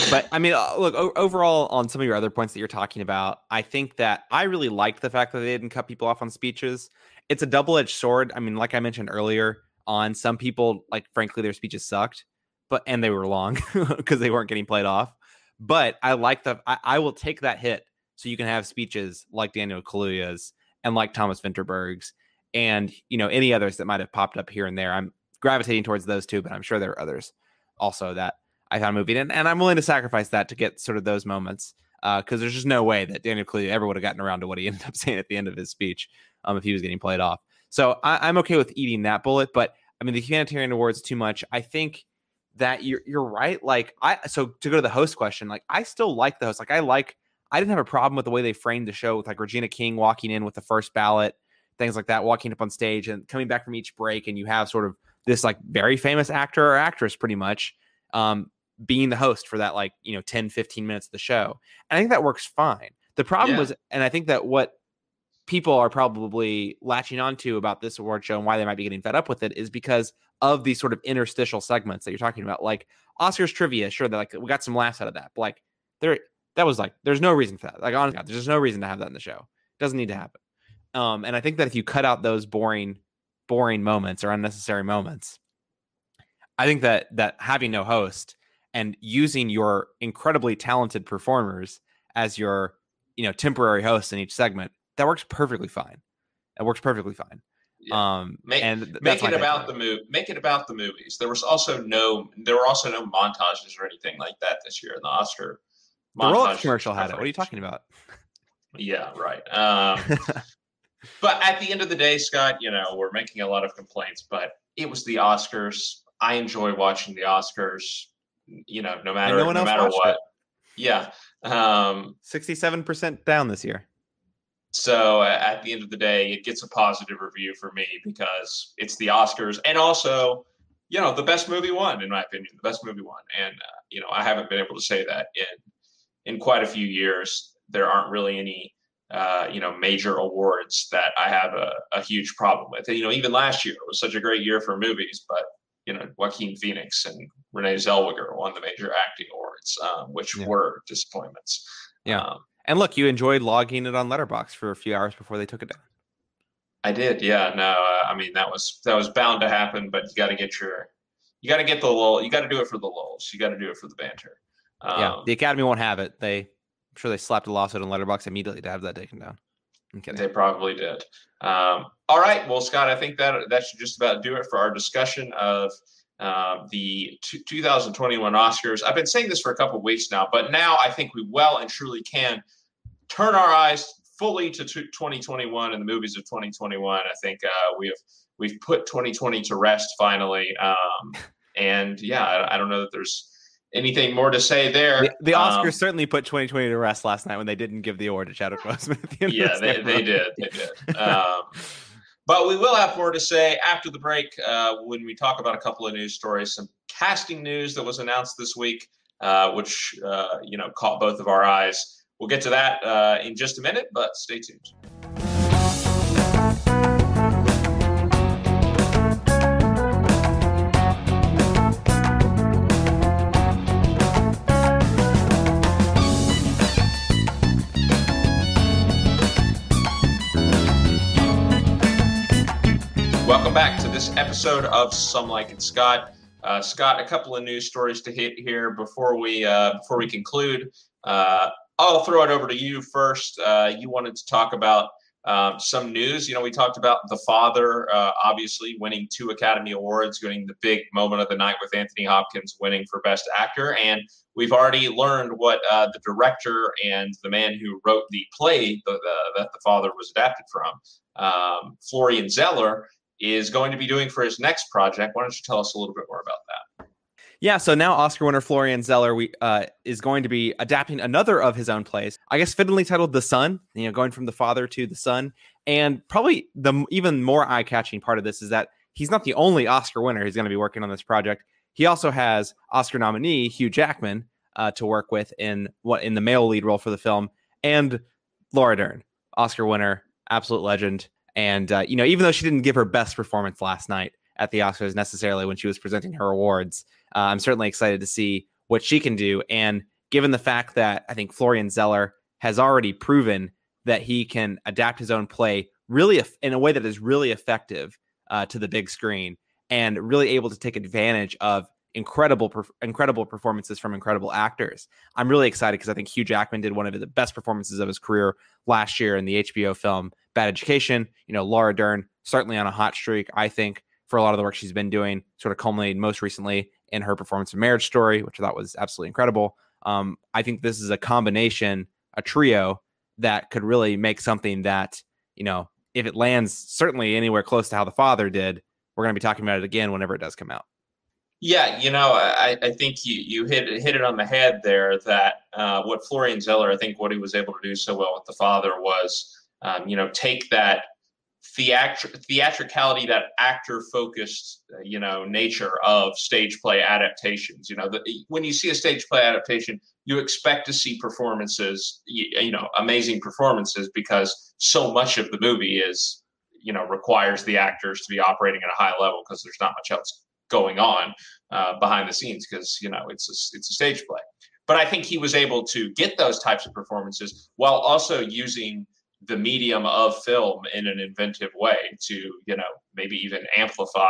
but I mean, uh, look, overall, on some of your other points that you're talking about, I think that I really liked the fact that they didn't cut people off on speeches. It's a double edged sword. I mean, like I mentioned earlier, on some people, like frankly, their speeches sucked, but and they were long because they weren't getting played off. But I like the I, I, will take that hit so you can have speeches like Daniel Kaluuya's and like Thomas Vinterberg's and you know any others that might have popped up here and there. I'm gravitating towards those two, but I'm sure there are others also that I found moving, and, and I'm willing to sacrifice that to get sort of those moments because uh, there's just no way that Daniel Kaluuya ever would have gotten around to what he ended up saying at the end of his speech um, if he was getting played off. So I, am okay with eating that bullet, but I mean the humanitarian awards too much. I think that you're you're right. Like I so to go to the host question, like I still like the host. Like I like I didn't have a problem with the way they framed the show with like Regina King walking in with the first ballot, things like that, walking up on stage and coming back from each break, and you have sort of this like very famous actor or actress pretty much um, being the host for that like you know 10 15 minutes of the show and i think that works fine. The problem yeah. was and i think that what people are probably latching onto about this award show and why they might be getting fed up with it is because of these sort of interstitial segments that you're talking about like oscars trivia sure that like we got some laughs out of that but like there that was like there's no reason for that. Like honestly there's just no reason to have that in the show. It doesn't need to happen. Um and i think that if you cut out those boring boring moments or unnecessary moments i think that that having no host and using your incredibly talented performers as your you know temporary hosts in each segment that works perfectly fine. It works perfectly fine. Yeah. um make, and make it about the move make it about the movies. There was also no there were also no montages or anything like that this year. In the oscar the Rolex commercial had it. What are you talking about? Yeah right. Um but at the end of the day scott you know we're making a lot of complaints but it was the oscars. I enjoy watching the oscars you know, no matter no, no matter what. It. Yeah. Um, 67% down this year. So at the end of the day, it gets a positive review for me because it's the Oscars and also, you know, the best movie won in my opinion. The best movie won, and uh, you know, I haven't been able to say that in in quite a few years. There aren't really any, uh, you know, major awards that I have a, a huge problem with. And, you know, even last year was such a great year for movies, but you know, Joaquin Phoenix and Renee Zellweger won the major acting awards, um, which yeah. were disappointments. Yeah. Um, and look, you enjoyed logging it on Letterboxd for a few hours before they took it down. I did. Yeah. No, uh, I mean that was that was bound to happen, but you got to get your you got to get the lull. You got to do it for the lulls. You got to do it for the banter. Um, yeah. The Academy won't have it. They, I'm sure they slapped a lawsuit on Letterboxd immediately to have that taken down. They probably did. Um, all right. Well, Scott, I think that that should just about do it for our discussion of uh, the t- 2021 Oscars. I've been saying this for a couple weeks now, but now I think we well and truly can turn our eyes fully to t- 2021 and the movies of 2021. I think uh, we have we've put 2020 to rest finally. Um, and yeah, I, I, don't know that there's anything more to say there. The, the Oscars um, certainly put 2020 to rest last night when they didn't give the award to Chadwick Boseman. At the end yeah, they, they did. They did. Um, but we will have more to say after the break uh, when we talk about a couple of news stories, some casting news that was announced this week, uh, which uh, you know caught both of our eyes. We'll get to that uh, in just a minute, but stay tuned. Welcome back to this episode of Some Like It Scott. Uh, Scott, a couple of news stories to hit here before we uh, before we conclude. Uh, I'll throw it over to you first. Uh, you wanted to talk about um, some news. You know, we talked about the father, uh, obviously winning two Academy Awards, winning the big moment of the night with Anthony Hopkins winning for Best Actor, and we've already learned what uh, the director and the man who wrote the play that the father was adapted from, um, Florian Zeller is going to be doing for his next project. Why don't you tell us a little bit more about that? Yeah, so now Oscar winner Florian Zeller we, uh, is going to be adapting another of his own plays. I guess fittingly titled "The Son." You know, going from the father to the son, and probably the even more eye-catching part of this is that he's not the only Oscar winner who's going to be working on this project. He also has Oscar nominee Hugh Jackman uh, to work with in what in the male lead role for the film, and Laura Dern, Oscar winner, absolute legend. And uh, you know, even though she didn't give her best performance last night at the Oscars necessarily when she was presenting her awards, uh, I'm certainly excited to see what she can do. And given the fact that I think Florian Zeller has already proven that he can adapt his own play really in a way that is really effective uh, to the big screen and really able to take advantage of incredible incredible performances from incredible actors. I'm really excited because I think Hugh Jackman did one of the best performances of his career last year in the HBO film Bad Education. You know, Laura Dern certainly on a hot streak. I think for a lot of the work she's been doing, sort of culminated most recently in her performance in Marriage Story, which I thought was absolutely incredible. Um, I think this is a combination, a trio that could really make something that, you know, if it lands certainly anywhere close to how the father did, we're going to be talking about it again whenever it does come out. Yeah, you know, I, I think you, you hit hit it on the head there. That uh, what Florian Zeller, I think, what he was able to do so well with the father was, um, you know, take that theatri- theatricality, that actor focused, uh, you know, nature of stage play adaptations. You know, the, when you see a stage play adaptation, you expect to see performances, you, you know, amazing performances because so much of the movie is, you know, requires the actors to be operating at a high level because there's not much else going on uh, behind the scenes because you know it's a, it's a stage play. But I think he was able to get those types of performances while also using the medium of film in an inventive way to you know maybe even amplify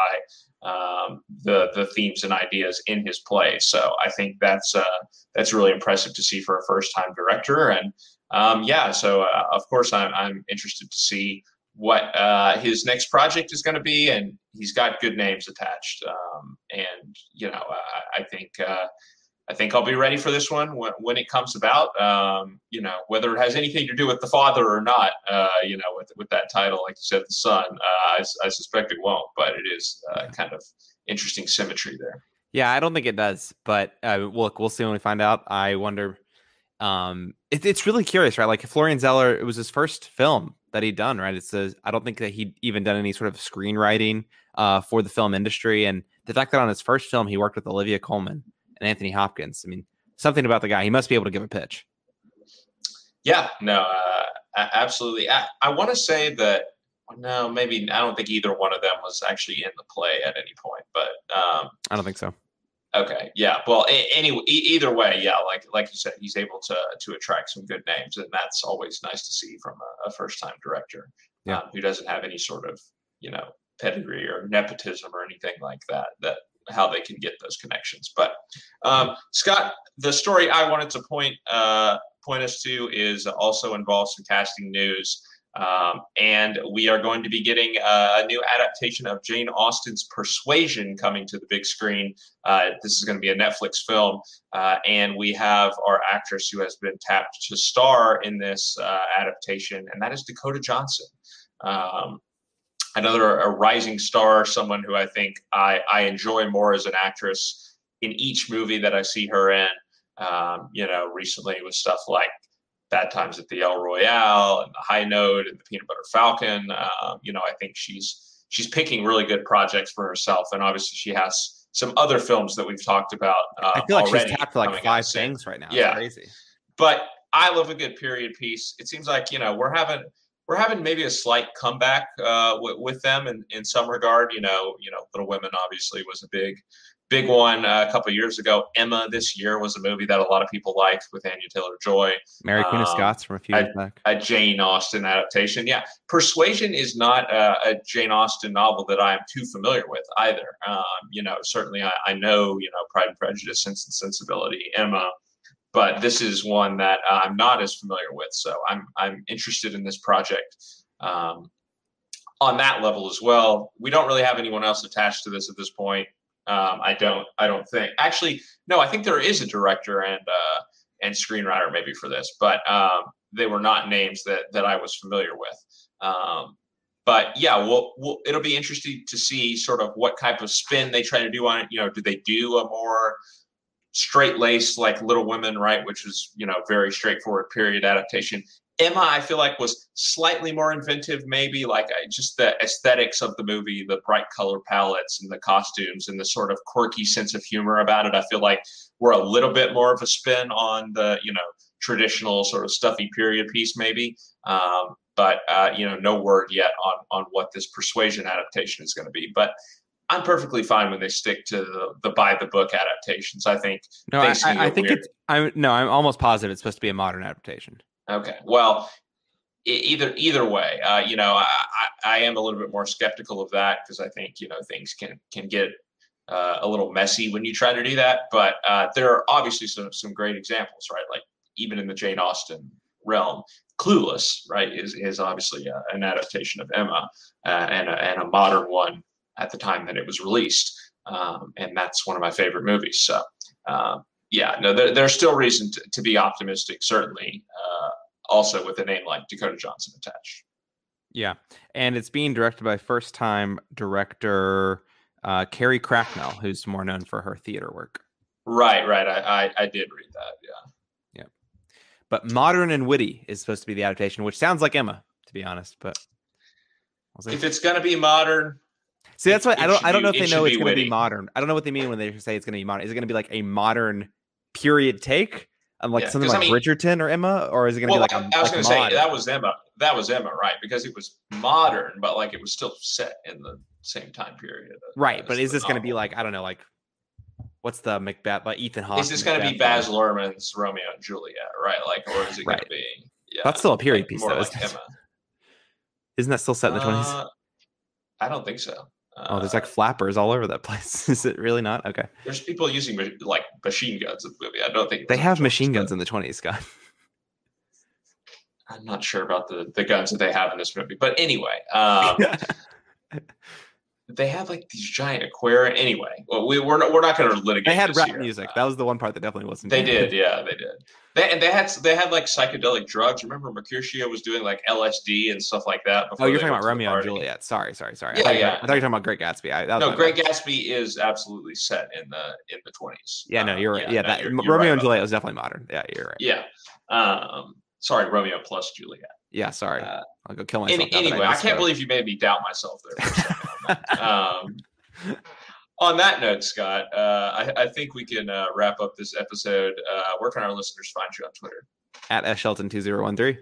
um, the the themes and ideas in his play. So I think that's uh, that's really impressive to see for a first time director. And um, yeah, so uh, of course I'm I'm interested to see what uh, his next project is going to be, and he's got good names attached. Um, and you know, I, I think uh, I think I'll be ready for this one when, when it comes about. Um, you know, whether it has anything to do with the father or not, uh, you know, with with that title, like you said, the son, uh, I, I, suspect it won't, but it is uh, kind of interesting symmetry there. Yeah, I don't think it does, but uh, look, we'll see when we find out. I wonder. Um, it, it's really curious, right? Like Florian Zeller, it was his first film that he'd done, right? It says I don't think that he'd even done any sort of screenwriting uh, for the film industry, and the fact that on his first film he worked with Olivia Colman and Anthony Hopkins. I mean, something about the guy. He must be able to give a pitch. Yeah, no, uh, absolutely. I, I want to say that no, maybe I don't think either one of them was actually in the play at any point, but um, I don't think so. Okay. Yeah. Well, anyway, either way, yeah, like like you said, he's able to to attract some good names, and that's always nice to see from a, a first time director yeah. um, who doesn't have any sort of you know pedigree or nepotism or anything like that. That how they can get those connections. But um, Scott, the story I wanted to point uh, point us to is also involves some casting news. Um, and we are going to be getting a, new adaptation of Jane Austen's Persuasion coming to the big screen. Uh, this is going to be a Netflix film, uh, and we have our actress who has been tapped to star in this uh, adaptation, and that is Dakota Johnson. Um, another a rising star, someone who I think I, I enjoy more as an actress in each movie that I see her in. Um, you know, recently with stuff like Bad Times at the El Royale and The High Note and The Peanut Butter Falcon. Um, you know, I think she's she's picking really good projects for herself, and obviously she has some other films that we've talked about. Uh, I feel like she's tapped like five things right now. It's yeah, crazy. But I love a good period piece. It seems like you know we're having we're having maybe a slight comeback uh, w- with them in, in some regard. You know, you know, Little Women obviously was a big big one uh, a couple years ago. Emma this year was a movie that a lot of people liked with Anya Taylor Joy. Mary Queen um, of Scots from a few years a, back. A Jane Austen adaptation. Yeah. Persuasion is not a, a Jane Austen novel that I am too familiar with either. Um, you know, certainly I, I, know, you know, Pride and Prejudice, Sense and Sensibility, Emma. But this is one that I'm not as familiar with, so I'm I'm interested in this project um, on that level as well. We don't really have anyone else attached to this at this point. Um, I don't. I don't think. Actually, no. I think there is a director and uh, and screenwriter maybe for this, but um, they were not names that that I was familiar with. Um, but yeah, well, we'll, it'll be interesting to see sort of what type of spin they try to do on it. You know, do they do a more straight laced like Little Women, right, which was you know very straightforward period adaptation, Emma, I feel like was slightly more inventive, maybe like just the aesthetics of the movie, the bright color palettes and the costumes and the sort of quirky sense of humor about it. I feel like we're a little bit more of a spin on the, you know, traditional sort of stuffy period piece, maybe. Um, but uh, you know, no word yet on on what this persuasion adaptation is going to be. But I'm perfectly fine when they stick to the, the by the book adaptations. I think. No, I, I, I think weird. it's. I'm no, I'm almost positive it's supposed to be a modern adaptation. Okay. Well, either either way, uh, you know, I, I, am a little bit more skeptical of that because I think you know things can can get uh, a little messy when you try to do that. But uh, there are obviously some some great examples, right? Like even in the Jane Austen realm, Clueless, right, is is obviously a, uh, an adaptation of Emma uh, and a, and a modern one at the time that it was released, um, and that's one of my favorite movies. So, um, yeah, no, there, there's still reason to, to be optimistic. Certainly, uh, also with a name like Dakota Johnson attached. Yeah, and it's being directed by first-time director uh, Carrie Cracknell, who's more known for her theater work. Right, right. I, I, I did read that. Yeah. Yeah. But modern and witty is supposed to be the adaptation, which sounds like Emma, to be honest. But if it's gonna be modern, see, that's why I don't. I don't know if they know it's gonna be modern. I don't know what they mean when they say it's gonna be modern. Is it gonna be like a modern period take? on like yeah, something like I mean, Bridgerton or Emma, or is it going to well, be like? I, I was going to say that was Emma. That was Emma, right? Because it was modern, but like it was still set in the same time period. Right, but is this going to be like I don't know, like what's the Macbeth by Ethan Hawke? Is this going to be Baz Luhrmann's Romeo and Juliet, right? Like, or is it going to be? Yeah, that's still a period like, piece, though. Like isn't, isn't that still set in the twenties? Uh, I don't think so. Oh, there's like uh, flappers all over that place. Is it really not? Okay. There's people using like machine guns in the movie. I don't think they have machine guns in the 20s, Scott. I'm not sure about the, the guns that they have in this movie, but anyway, um, they have like these giant aquarium. Anyway, well, we we're not, we're not going to litigate. They had rap here. music. That was the one part that definitely wasn't. They did, yeah, they did. They and they had they had like psychedelic drugs. Remember, Mercutio was doing like LSD and stuff like that. Oh, you're talking about Romeo and Juliet. Sorry, sorry, sorry. Yeah, I yeah. I thought you were talking about Great Gatsby. I, no, Great bad. Gatsby is absolutely set in the in the 20s. Yeah, no, you're right. Yeah, yeah no, that, you're, you're Romeo right and Juliet was definitely modern. Yeah, you're right. Yeah. Um, sorry, Romeo plus Juliet. Yeah, sorry. Uh, I'll go kill myself. Any, anyway, I, I can't believe you made me doubt myself there. um, on that note, Scott, uh, I, I, think we can uh, wrap up this episode. Uh, where can our listeners find you on Twitter? At shelton2013.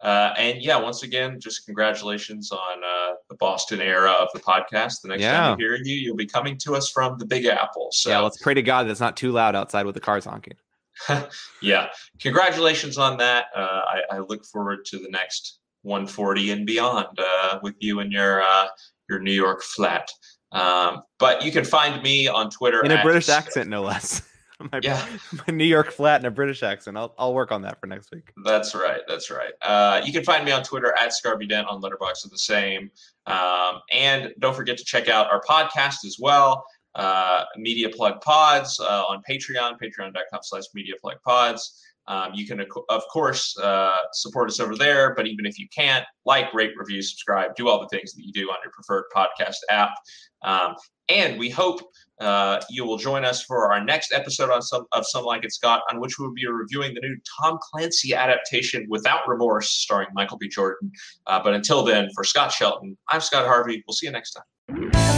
Uh, and yeah, once again, just congratulations on uh, the Boston era of the podcast. The next yeah. time we hear you, you'll be coming to us from the Big Apple. So yeah, let's pray to God that's not too loud outside with the cars honking. yeah, congratulations on that. Uh, I, I, look forward to the next 140 and beyond uh, with you and your uh, your New York flat. Um, but you can find me on Twitter in a British accent, no less. my, yeah, my New York flat in a British accent. I'll I'll work on that for next week. That's right. That's right. Uh, you can find me on Twitter at Scarby Dent on Letterboxd of the same. Um, and don't forget to check out our podcast as well. Uh, Media Plug Pods uh, on Patreon, patreon.com slash Media Plug Pods. Um, you can, of course, uh, support us over there. But even if you can't, like, rate, review, subscribe, do all the things that you do on your preferred podcast app. Um, and we hope uh, you will join us for our next episode on some of Some Like It Scott, on which we'll be reviewing the new Tom Clancy adaptation Without Remorse, starring Michael B. Jordan. Uh, but until then, for Scott Shelton, I'm Scott Harvey. We'll see you next time.